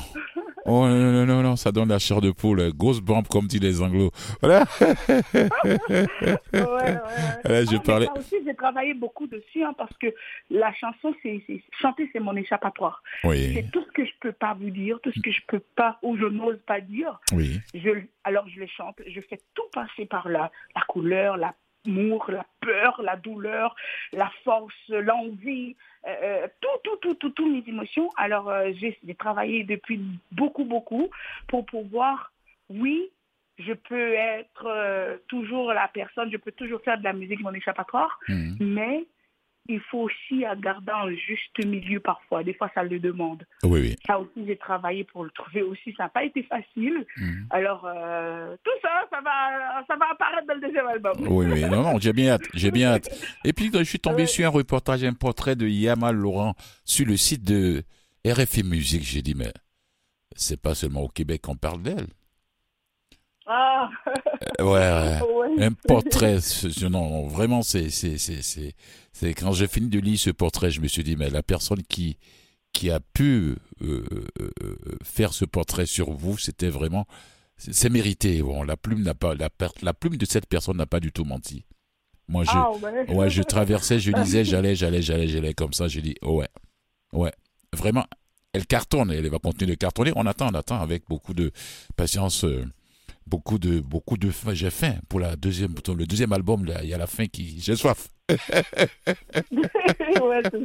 Oh non, non, non, non, ça donne la chair de poule. Grosse bombe, comme dit les anglos. Voilà.
ouais, ouais, je parlais. aussi, j'ai travaillé beaucoup dessus hein, parce que la chanson, c'est chanter, c'est mon échappatoire.
Oui.
C'est tout ce que je peux pas vous dire, tout ce que je peux pas ou je n'ose pas dire.
Oui.
Je, alors je les chante. Je fais tout passer par là. La couleur, la l'amour, la peur, la douleur, la force, l'envie, euh, euh, tout, tout, tout, tout, toutes mes émotions. Alors, euh, j'ai travaillé depuis beaucoup, beaucoup pour pouvoir, oui, je peux être toujours la personne, je peux toujours faire de la musique mon échappatoire, mmh. mais il faut aussi garder un juste milieu parfois. Des fois, ça le demande.
Oui, oui.
Ça aussi, j'ai travaillé pour le trouver aussi. Ça n'a pas été facile. Mhm. Alors, euh, tout ça, ça va, ça va apparaître dans le deuxième album.
Oui, oui. Non, non, j'ai bien hâte. J'ai bien hâte. Et puis, je suis tombé sur un reportage, un portrait de Yamal Laurent sur le site de RFI Musique. J'ai dit, mais c'est pas seulement au Québec qu'on parle d'elle.
Ah.
ouais, ouais. Un portrait. Non, vraiment, c'est, c'est, c'est, c'est, c'est quand j'ai fini de lire ce portrait, je me suis dit, mais la personne qui, qui a pu euh, euh, euh, faire ce portrait sur vous, c'était vraiment, c'est mérité. Bon, la plume n'a pas, la, la plume de cette personne n'a pas du tout menti. Moi, je, ah, ouais. je traversais, je lisais, j'allais, j'allais, j'allais, j'allais comme ça. J'ai dit, ouais, ouais, vraiment, elle cartonne, elle va continuer de cartonner. On attend, on attend avec beaucoup de patience beaucoup de beaucoup de faim. J'ai faim pour la deuxième le deuxième album. Là, il y a la fin qui j'ai soif.
ouais,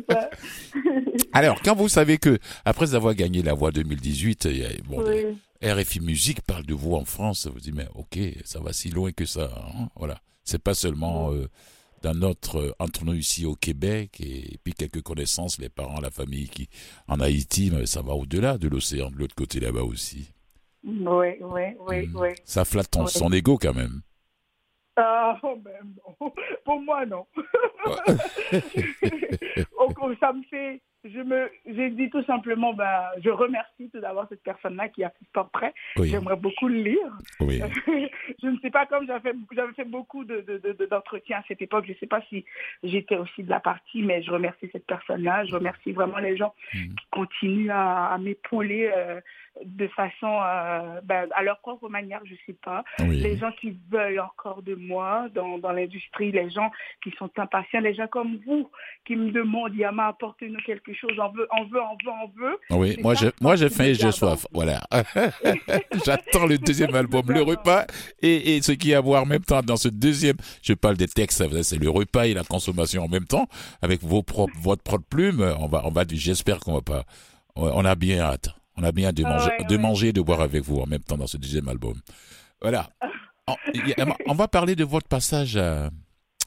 ça.
Alors, quand vous savez que après avoir gagné la voix 2018, bon, RFI Musique parle de vous en France, vous dites mais ok, ça va si loin que ça. Hein, voilà, c'est pas seulement euh, dans notre entre nous ici au Québec et, puis quelques connaissances, les parents, la famille qui en Haïti, mais ça va au-delà de l'océan, de l'autre côté là-bas aussi.
Oui, oui, oui, hmm. oui.
Ça flatte ton, son ego quand même.
Ah, oh, ben non. Pour moi, non. ça me fait. Je me, j'ai dit tout simplement, ben, je remercie tout d'abord cette personne-là qui a fait ce portrait. J'aimerais beaucoup le lire.
Oui.
je ne sais pas comme j'avais fait, j'avais fait beaucoup de, de, d'entretiens à cette époque. Je ne sais pas si j'étais aussi de la partie, mais je remercie cette personne-là. Je remercie vraiment les gens hmm. qui continuent à, m'épauler. Euh, de façon euh, ben, à leur propre manière, je sais pas. Les gens qui veulent encore de moi dans, dans l'industrie, les gens qui sont impatients, les gens comme vous qui me demandent, Yama, apportez-nous quelque chose, on veut, on veut, on veut, on veut.
Oui, moi j'ai, moi j'ai faim et j'ai soif, voilà. J'attends le deuxième album, le repas et, et ce qui y a à voir en même temps dans ce deuxième, je parle des textes, c'est le repas et la consommation en même temps avec vos propres, votre propre plume. On va, on va, j'espère qu'on va pas, on a bien hâte. On a bien de manger, de manger et de boire avec vous en même temps dans ce deuxième album. Voilà. on va parler de votre passage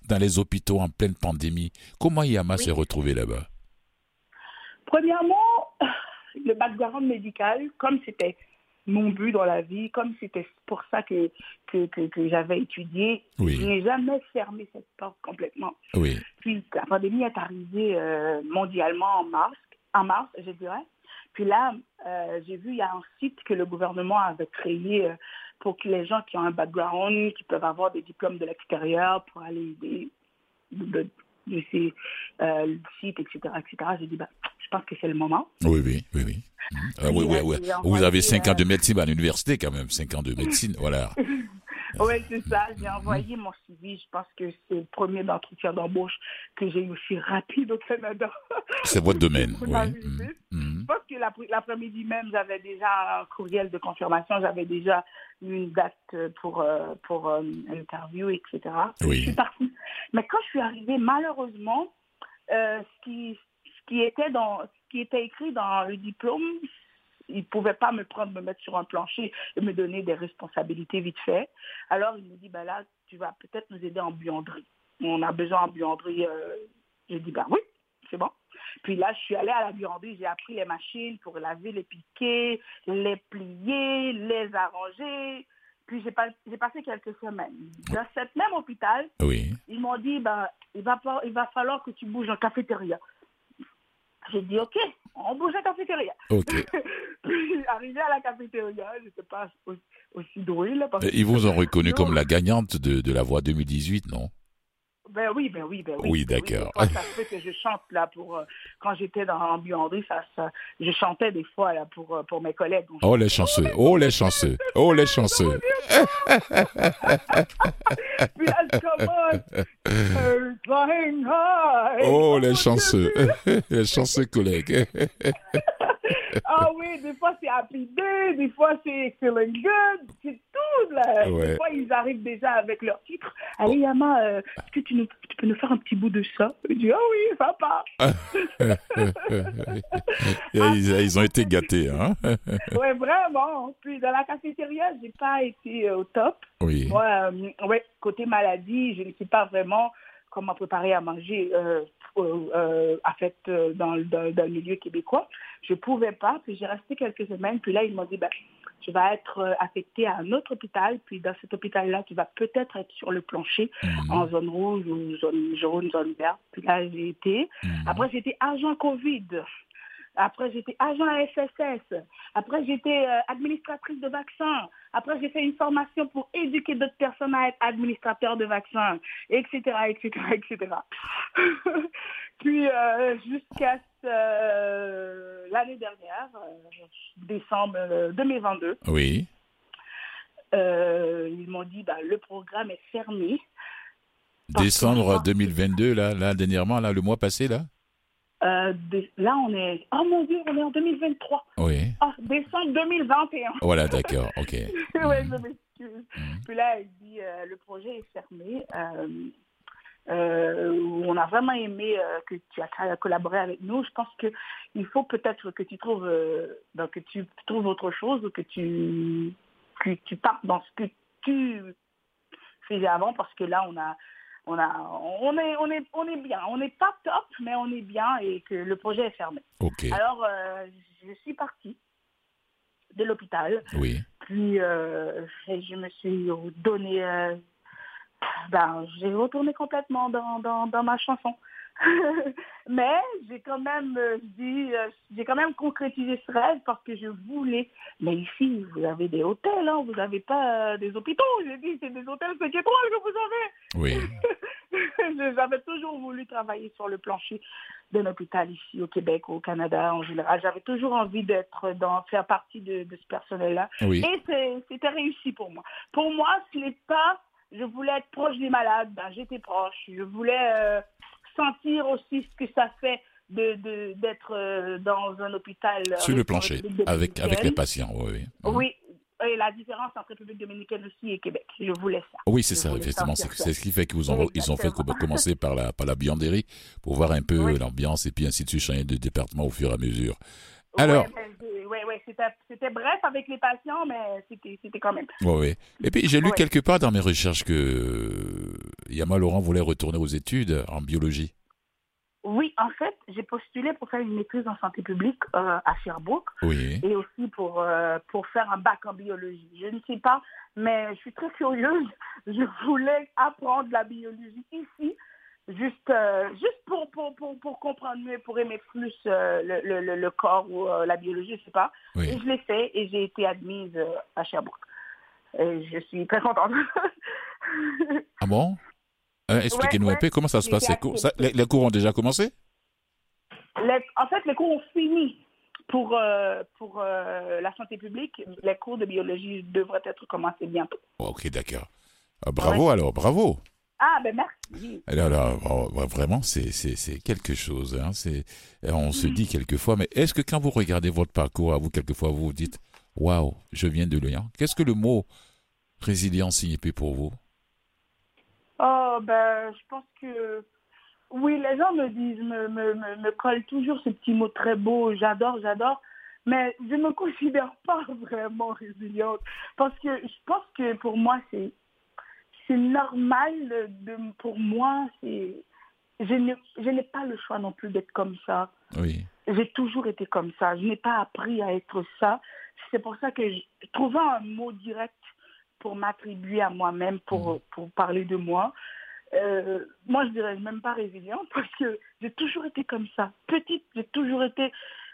dans les hôpitaux en pleine pandémie. Comment Yama s'est retrouvé là-bas?
Premièrement, le background médical, comme c'était mon but dans la vie, comme c'était pour ça que, que, que, j'avais étudié, je n'ai jamais fermé cette porte complètement.
Oui.
Puis la pandémie est arrivée euh, mondialement en mars, en mars, je dirais. Puis là, euh, j'ai vu, il y a un site que le gouvernement avait créé euh, pour que les gens qui ont un background, qui peuvent avoir des diplômes de l'extérieur pour aller aider de, de, ces sites, etc., etc. J'ai dit, bah, je pense que c'est le moment.
Oui, oui, oui, oui. Ah, oui, oui, oui. Vous avez 5 ans de médecine à l'université quand même, 5 ans de médecine, voilà.
oui, c'est ça. J'ai envoyé mon CV. Je pense que c'est le premier entretien d'embauche que j'ai eu aussi rapide au Canada.
C'est votre domaine, oui.
Je pense que l'après-midi même, j'avais déjà un courriel de confirmation. J'avais déjà une date pour, euh, pour euh, interview, etc.
Oui.
Je suis partie. Mais quand je suis arrivée, malheureusement, euh, ce, qui, ce, qui était dans, ce qui était écrit dans le diplôme, il ne pouvait pas me prendre, me mettre sur un plancher et me donner des responsabilités vite fait. Alors, il me dit, ben là, tu vas peut-être nous aider en buanderie. On a besoin en buanderie. Euh. J'ai dit, ben oui, c'est bon. Puis là, je suis allée à la buanderie, j'ai appris les machines pour laver, les piquer, les plier, les arranger. Puis j'ai passé quelques semaines. Dans cet même hôpital,
oui.
ils m'ont dit, ben, il, va, il va falloir que tu bouges en cafétéria. J'ai dit, OK, on bouge à la cafétéria. Puis, arrivé à la cafétéria, je n'étais pas aussi, douée. Là,
Ils vous ont reconnu comme la gagnante de, de la voix 2018, non?
Ben oui, ben oui, ben oui.
Oui, d'accord.
ça fait que je chante là pour euh, quand j'étais dans en buanderie, ça, ça, je chantais des fois là pour euh, pour mes collègues.
Oh les chanceux, oh les chanceux, oh les chanceux. Oh les chanceux, les chanceux collègues.
ah oui, des fois c'est Happy Day, des fois c'est Feeling Good, c'est tout là. Des fois ils arrivent déjà avec leur titre. Allez Yama, euh, est-ce que tu, nous, tu, peux nous faire un petit bout de ça? Je dis ah oui, papa.
ils, ils, ont été gâtés, hein?
Oui, vraiment. Puis dans la cafétéria, j'ai pas été euh, au top.
Oui.
Moi, euh, ouais, côté maladie, je ne sais pas vraiment comment préparer à manger euh, euh, fait, euh, dans, dans, dans, le milieu québécois. Je ne pouvais pas, puis j'ai resté quelques semaines, puis là, ils m'ont dit, ben, tu vas être euh, affecté à un autre hôpital, puis dans cet hôpital-là, tu vas peut-être être sur le plancher, mhm. en zone rouge ou zone jaune, zone verte. Puis là, j'ai été. Mhm. Après, j'étais agent COVID. Après, j'étais agent à SSS. Après, j'étais euh, administratrice de vaccins. Après, j'ai fait une formation pour éduquer d'autres personnes à être administrateurs de vaccins, etc., etc., etc. Puis, euh, jusqu'à euh, l'année dernière, décembre 2022,
oui.
ils m'ont dit, bah, le programme est fermé.
Décembre 2022, là, là, dernièrement, là, le mois passé, là?
Euh, là, on est. Oh mon Dieu, on est en 2023.
Oui.
Ah, décembre 2021.
Voilà, d'accord, ok.
oui, je m'excuse. Mm. Puis là, elle dit euh, le projet est fermé. Euh, on a vraiment aimé que tu as collaboré avec nous. Je pense qu'il faut peut-être que tu trouves ben, que tu trouves autre chose ou que tu que tu partes dans ce que tu faisais avant parce que là, on a on, a, on, est, on, est, on est bien. On n'est pas top, mais on est bien et que le projet est fermé. Alors, euh, je suis partie de l'hôpital.
Oui.
Puis, euh, je me suis donné. Euh, ben, j'ai retourné complètement dans, dans, dans ma chanson. Mais j'ai quand même euh, dit, euh, j'ai quand même concrétisé ce rêve parce que je voulais. Mais ici, vous avez des hôtels, hein, vous n'avez pas euh, des hôpitaux. J'ai dit, c'est des hôtels 5 étoiles que vous avez.
Oui.
J'avais toujours voulu travailler sur le plancher d'un hôpital ici au Québec, au Canada en général. J'avais toujours envie d'être dans, faire partie de, de ce personnel-là.
Oui.
Et c'était réussi pour moi. Pour moi, ce n'est pas, je voulais être proche des malades, ben, j'étais proche. Je voulais sentir aussi ce que ça fait de d'être euh, dans un hôpital
sur le plancher avec avec les patients oui
oui. Mhm. et la différence entre République dominicaine aussi et Québec je voulais ça.
Oui c'est ça effectivement c'est ce qui fait qu'ils ont ils ont fait commencer par la par la bianderie pour voir un peu l'ambiance et puis ainsi de suite changer de département au fur et à mesure. Alors
oui, oui, ouais, c'était bref avec les patients, mais c'était quand même.
Oui, oui. Et puis, j'ai lu quelque part dans mes recherches que Yama Laurent voulait retourner aux études en biologie.
Oui, en fait, j'ai postulé pour faire une maîtrise en santé publique euh, à Sherbrooke
oui.
et aussi pour, euh, pour faire un bac en biologie. Je ne sais pas, mais je suis très curieuse. Je voulais apprendre la biologie ici, juste, euh, juste pour, pour, pour, pour, comprendre mieux, pour aimer plus le, le, le, corps ou la biologie, je ne sais pas. Et je l'ai fait et j'ai été admise à Sherbrooke. Et je suis très contente.
ah bon? Euh, expliquez-nous un peu comment ça se passe. Les cours, les, cours ont déjà commencé?
En fait, les cours ont fini. Pour, euh, pour euh, la santé publique, les cours de biologie devraient être commencés bientôt.
Ok, d'accord. Ah, bravo alors, bravo.
Ah, ben merci.
Alors, oh, vraiment, c'est quelque chose. Hein. On se dit quelquefois, mais est-ce que quand vous regardez votre parcours à vous, quelquefois, vous vous dites, waouh, je viens de Lyon. Qu'est-ce que le mot résilience signifie pour vous?
Oh, ben, je pense que. Oui, les gens me disent, me, me, me, me collent toujours ce petit mot très beau, j'adore, j'adore. Mais je ne me considère pas vraiment résiliente. Parce que je pense que pour moi, c'est c'est normal. De, pour moi, je n'ai pas le choix non plus d'être comme ça.
Oui.
J'ai toujours été comme ça. Je n'ai pas appris à être ça. C'est pour ça que je, trouvant un mot direct pour m'attribuer à moi-même, pour, mm. pour parler de moi. Euh, moi, je dirais même pas résiliente parce que j'ai toujours été comme ça. Petite, j'ai toujours été.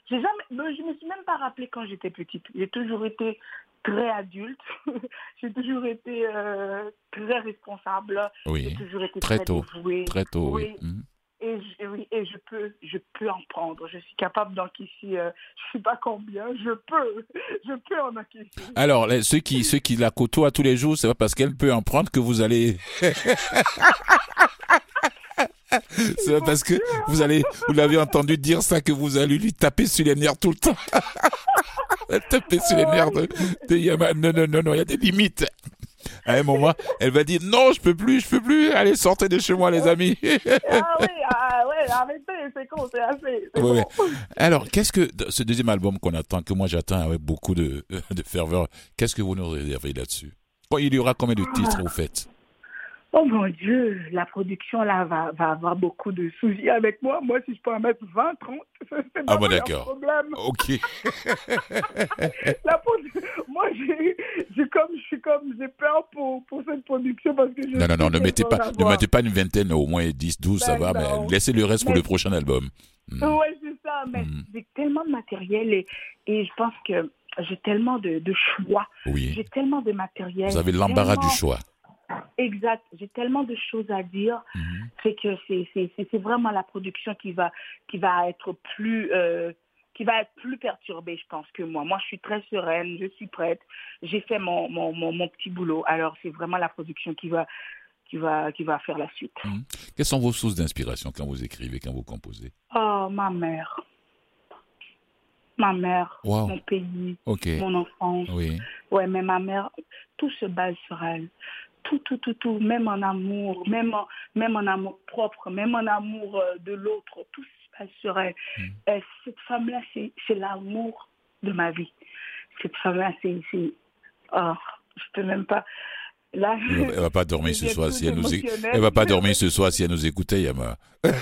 Jamais, je me suis même pas rappelé quand j'étais petite. J'ai toujours été très adulte. j'ai toujours été euh, très responsable.
Oui.
J'ai toujours été
très,
très
tôt. Très tôt, oui.
oui. Mm et je, oui, et je peux, je peux en prendre. Je suis capable d'encaisser, euh, je sais pas combien, je peux, je peux en encaisser.
Alors, ceux qui, ceux qui la côtoient tous les jours, c'est pas parce qu'elle peut en prendre que vous allez. c'est parce que vous allez, vous l'avez entendu dire ça que vous allez lui taper sur les nerfs tout le temps. taper sur les nerfs de, de Yama. Non, non, non, non, il y a des limites à un moment, elle va dire non, je peux plus, je peux plus. Allez, sortez de chez moi, les amis.
ah oui, ah ouais, arrêtez, c'est con, c'est assez. bon.
Alors, qu'est-ce que ce deuxième album qu'on attend, que moi j'attends avec beaucoup de, de ferveur, qu'est-ce que vous nous réservez là-dessus? Il y aura combien de titres, vous faites
Oh mon Dieu, la production là va, va avoir beaucoup de soucis avec moi. Moi, si je peux en mettre 20, 30, c'est
ah
bon,
d'accord.
problème.
Ok.
la moi, j'ai comme, je suis comme, j'ai peur pour, pour cette production parce que je
Non, non, non, ne mettez pas, ne mettez pas une vingtaine, au moins 10, 12, ça ben va, mais laissez le reste pour le prochain album.
Mm. Ouais, c'est ça, mais mm. j'ai tellement de matériel et, et je pense que j'ai tellement de, de choix.
Oui.
J'ai tellement de matériel.
Vous avez l'embarras du choix.
Exact. J'ai tellement de choses à dire.
Mhm.
C'est que c'est vraiment la production qui va, qui va être plus... Euh, qui va être plus perturbée, je pense, que moi. Moi, je suis très sereine, je suis prête, j'ai fait mon, mon, mon, petit boulot. Alors, c'est vraiment la production qui va, qui va, qui va faire la suite.
Mhm. Quelles sont vos sources d'inspiration quand vous écrivez, quand vous composez?
Oh, ma mère. Ma mère, mon pays, mon enfance.
Oui.
Ouais, mais ma mère, tout se base sur elle tout, tout, tout, tout, même en amour, même en, même en amour propre, même en amour euh, de l'autre, tout se passe sur elle. Mm. cette femme-là, c'est l'amour de ma vie. Cette femme-là, c'est... Oh, je peux même pas... Là,
elle va pas dormir ce soir si elle nous elle va pas dormir ce soir si elle nous écoutait Yama.
ouais,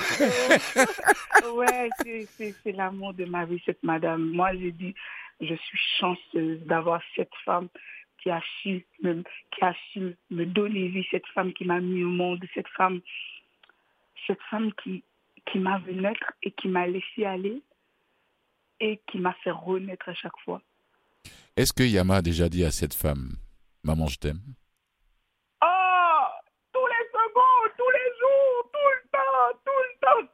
c'est l'amour de ma vie cette madame. Moi j'ai dit je suis chanceuse d'avoir cette femme qui a su me, qui a su me donner vie, cette femme qui m'a mis au monde, cette femme, cette femme qui, qui m'a vu naître et qui m'a laissé aller et qui m'a fait renaître à chaque fois.
Est-ce que Yama a déjà dit à cette femme, maman, je t'aime
Oh, tous les secondes, tous les jours, tout le temps,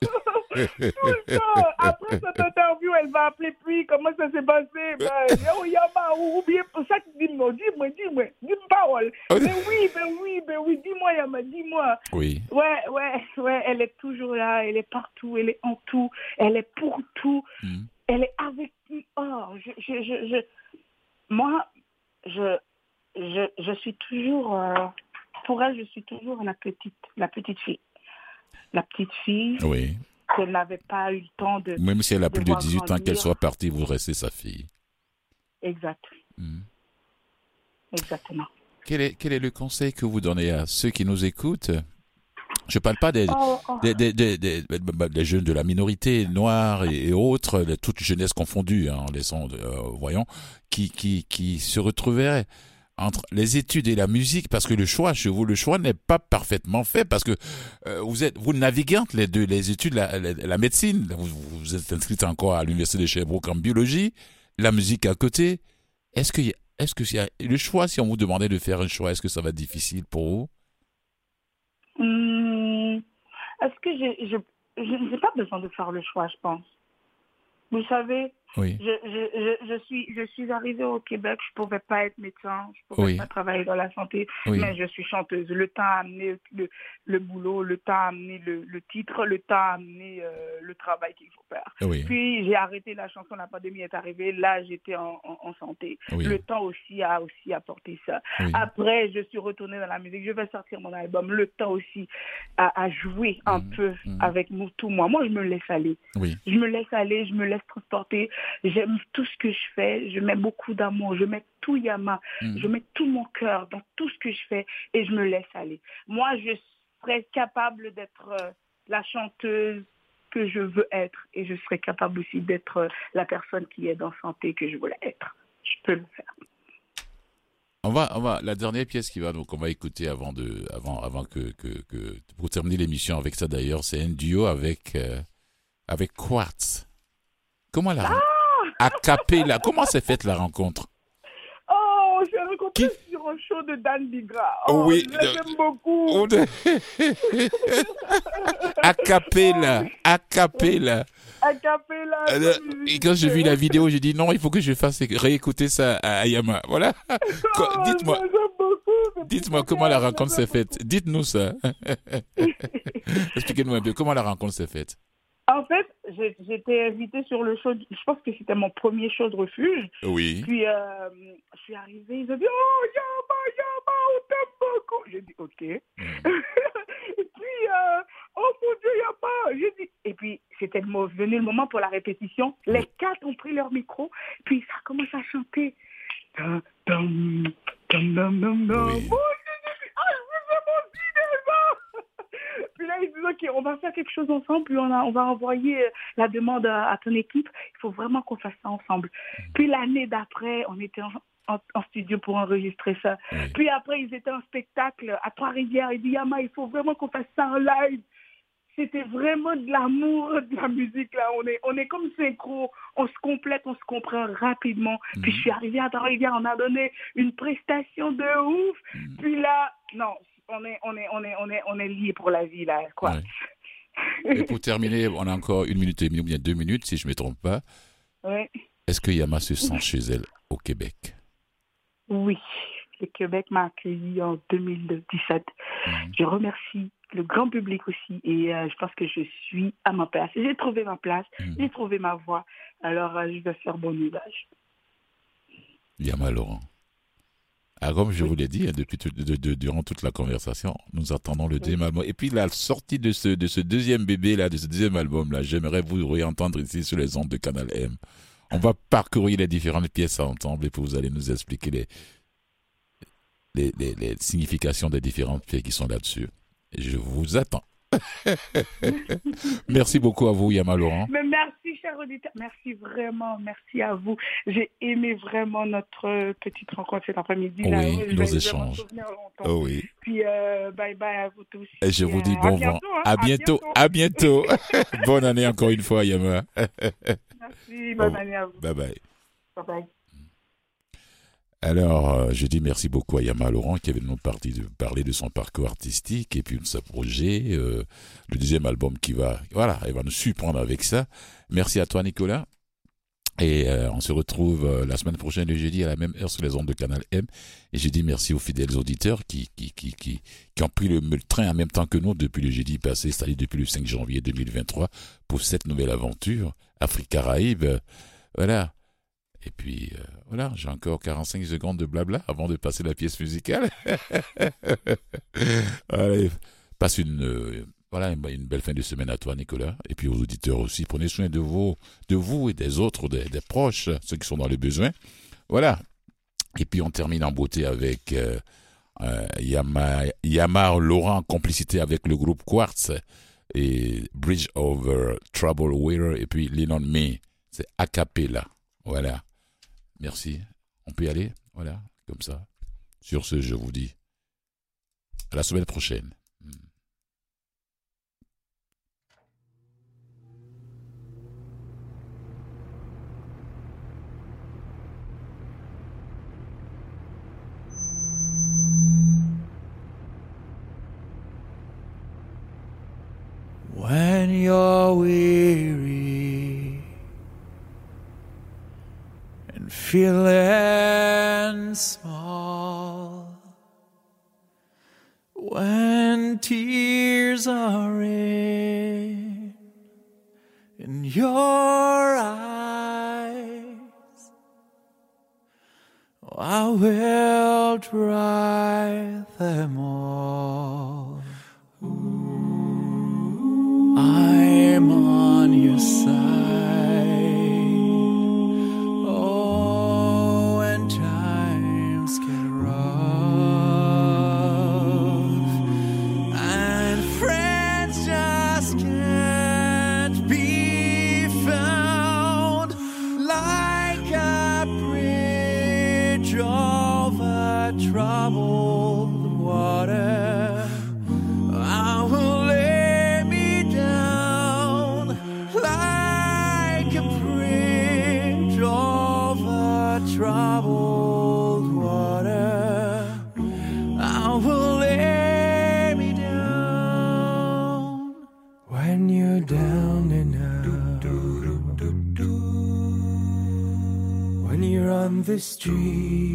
tout le temps. tout le temps. Après cette interview, elle va appeler puis comment ça s'est passé? Ben, yo, Yama, ou bien pour ça, dis-moi, dis-moi, dis-moi, dis-moi parole. Mais ben oui, ben oui, ben oui, dis-moi, Yama, dis-moi.
Oui.
Ouais, ouais, ouais, elle est toujours là, elle est partout, elle est en tout, elle est pour tout,
hmm.
elle est avec qui? Oh, je, je, je, je, moi, je, je, je suis toujours, euh, pour elle, je suis toujours la petite, la petite fille. La petite fille.
Oui
qu'elle n'avait pas eu le temps de.
Même si elle a plus de 18 ans, qu'elle soit partie, vous restez sa fille.
Exact. Hmm. Exactement.
Quel est, quel est le conseil que vous donnez à ceux qui nous écoutent? Je parle pas des, oh, oh. Des, des, des, des, jeunes de la minorité noire et, autres, de toute jeunesse confondue, hein, en laissant, euh, voyons, qui, qui, qui se retrouveraient entre les études et la musique, parce que le choix chez vous, le choix n'est pas parfaitement fait, parce que euh, vous êtes, vous naviguez entre les deux, les études, la, la, médecine, vous, vous, êtes inscrite encore à l'université de Sherbrooke en biologie, la musique à côté. Est-ce que, est-ce que y a, le choix, si on vous demandait de faire un choix, est-ce que ça va être difficile pour vous?
Hum, est-ce que je, je n'ai pas besoin de faire le choix, je pense. Vous savez, oui. Je, je, je, suis, je suis arrivée au Québec, je ne pouvais pas être médecin, je ne pouvais pas travailler dans la santé, mais je suis chanteuse. Le temps a amené le, le boulot, le temps a amené le, le titre, le temps a amené euh, le travail qu'il faut faire. Puis j'ai arrêté la chanson, la pandémie est arrivée, là j'étais en, en, santé. Le temps aussi a aussi apporté ça. Après, je suis retournée dans la musique, je vais sortir mon album. Le temps aussi a, a joué un mmh. peu mmh. avec tout moi. Moi, je me laisse aller. Je me laisse aller, je me laisse transporter. J'aime tout ce que je fais. Je mets beaucoup d'amour. Je mets tout Yama. Mm. Je mets tout mon cœur dans tout ce que je fais et je me laisse aller. Moi, je serais capable d'être euh, la chanteuse que je veux être et je serais capable aussi d'être euh, la personne qui est dans santé que je voulais être. Je peux le faire.
On va, on va, la dernière pièce qui va, donc on va écouter avant de, avant, avant que, que, que pour terminer l'émission avec ça d'ailleurs, c'est un duo avec, euh, avec Quartz. Comment la, ah à Capella. Comment s'est faite la rencontre?
Oh, j'ai rencontré sur un show de Dan Bigra. Oh, oui. J'aime beaucoup.
à Capella. À Capella.
À Capella.
Euh, et quand j'ai vu la vidéo, j'ai dit non, il faut que je fasse réécouter ça à Ayama. Voilà. Oh, dites-moi. Dites-moi comment la rencontre s'est faite. Dites-nous ça. Expliquez-nous un peu comment la rencontre s'est faite.
En fait, j'étais invitée sur le show, je pense que c'était mon premier show de refuge.
Oui.
Puis, euh, je suis arrivée, ils ont dit Oh, Yama, Yama, on t'aime beaucoup. J'ai dit Ok. Mm. et puis, euh, Oh mon Dieu, Yama. J'ai dit, et puis, c'était venu le moment pour la répétition. Les quatre ont pris leur micro, puis ça a commencé à chanter. Dum, dum, dum, dum, dum, dum. Oui. Puis là, ils disent, OK, on va faire quelque chose ensemble, puis on, on va envoyer euh, la demande à, ton équipe. Il faut vraiment qu'on fasse ça ensemble. Puis l'année d'après, on était en, studio pour enregistrer ça. Puis après, ils étaient en spectacle à Trois-Rivières. Ils disent, Yama, il faut vraiment qu'on fasse ça en live. C'était vraiment de l'amour de la musique, là. On est, on est comme synchro. On se complète, on se comprend rapidement. Puis je suis arrivée à Trois-Rivières, on a donné une prestation de ouf. Mhm. Puis là, non, on est, on est, on est, on est, on est liés pour la vie, là, quoi.
Et pour terminer, on a encore une minute et demie, ou bien deux minutes, si je ne me trompe pas.
Oui.
Est-ce que Yama se sent chez elle au Québec?
Oui. Le Québec m'a accueilli en 2017. Mhm. Je remercie le grand public aussi et euh, je pense que je suis à ma place. J'ai trouvé ma place, mhm. j'ai trouvé ma voix. Alors, euh, je vais faire bon usage.
Yama Laurent. Ah, comme je vous l'ai dit, hein, depuis durant toute la conversation, nous attendons le deuxième album. Et puis la sortie de ce, de ce deuxième bébé là, de ce deuxième album là, j'aimerais vous réentendre ici sur les ondes de Canal M. On va parcourir les différentes pièces ensemble et puis vous allez nous expliquer les, les, les, les significations des différentes pièces qui sont là-dessus. Je vous attends. merci beaucoup à vous, Yama Laurent.
Mais merci, cher auditeur. Merci vraiment. Merci à vous. J'ai aimé vraiment notre petite rencontre cet après-midi.
Oui, nos échanges. Oh oui.
Puis, euh, bye bye à vous tous.
Et je vous dis bon vent. Hein. À bientôt. À bientôt. bonne année encore une fois, Yama.
merci. Bonne année à vous.
Bye bye.
Bye bye.
Alors, euh, je dis merci beaucoup à Yama Laurent qui avait nous parti de parler de son parcours artistique et puis de sa projet, euh, le deuxième album qui va, voilà, il va nous surprendre avec ça. Merci à toi Nicolas. Et euh, on se retrouve la semaine prochaine, le jeudi, à la même heure sur les ondes de Canal M. Et je dis merci aux fidèles auditeurs qui, qui, qui, qui, qui ont pris le, train en même temps que nous depuis le jeudi passé, c'est-à-dire depuis le 5 janvier 2023, pour cette nouvelle aventure, Afrique Caraïbe. Voilà. Et puis euh, voilà, j'ai encore 45 secondes de blabla avant de passer la pièce musicale. Allez, passe une euh, voilà une belle fin de semaine à toi Nicolas et puis aux auditeurs aussi. Prenez soin de vous, de vous et des autres, des, proches, ceux qui sont dans les besoins. Voilà. Et puis on termine en beauté avec euh, euh Yamar Laurent complicité avec le groupe Quartz et Bridge over Trouble Wearer et puis Lean on Me. C'est a cappella. Voilà. Merci. On peut y aller Voilà, comme ça. Sur ce, je vous dis à la semaine prochaine.
and feeling small when tears are in, in your eyes. I will dry them all. dream.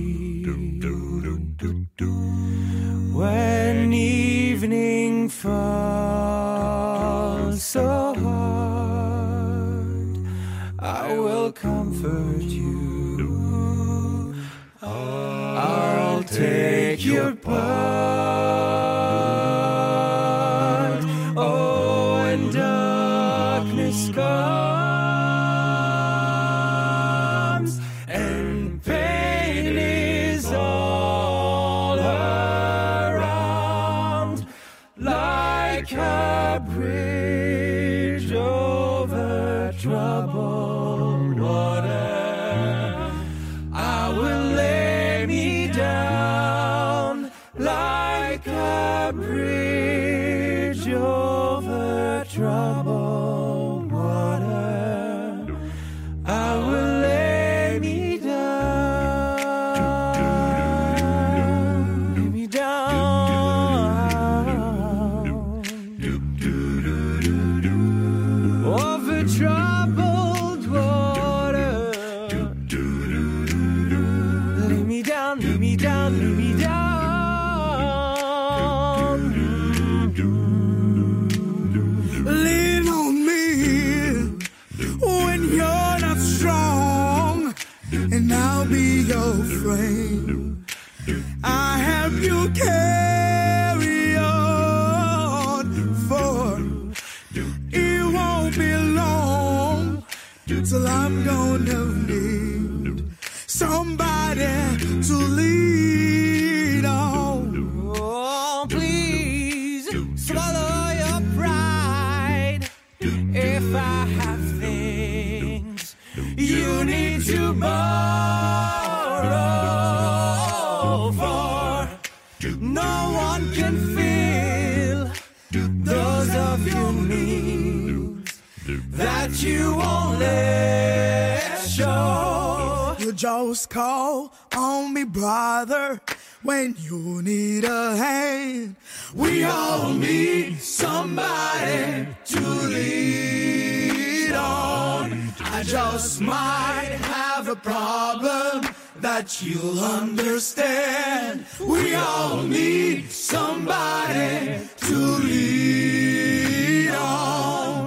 So
just call on me, brother, when you need a hand. We all need somebody to lead on. I just might have a problem that you'll understand. We all need somebody to lead on.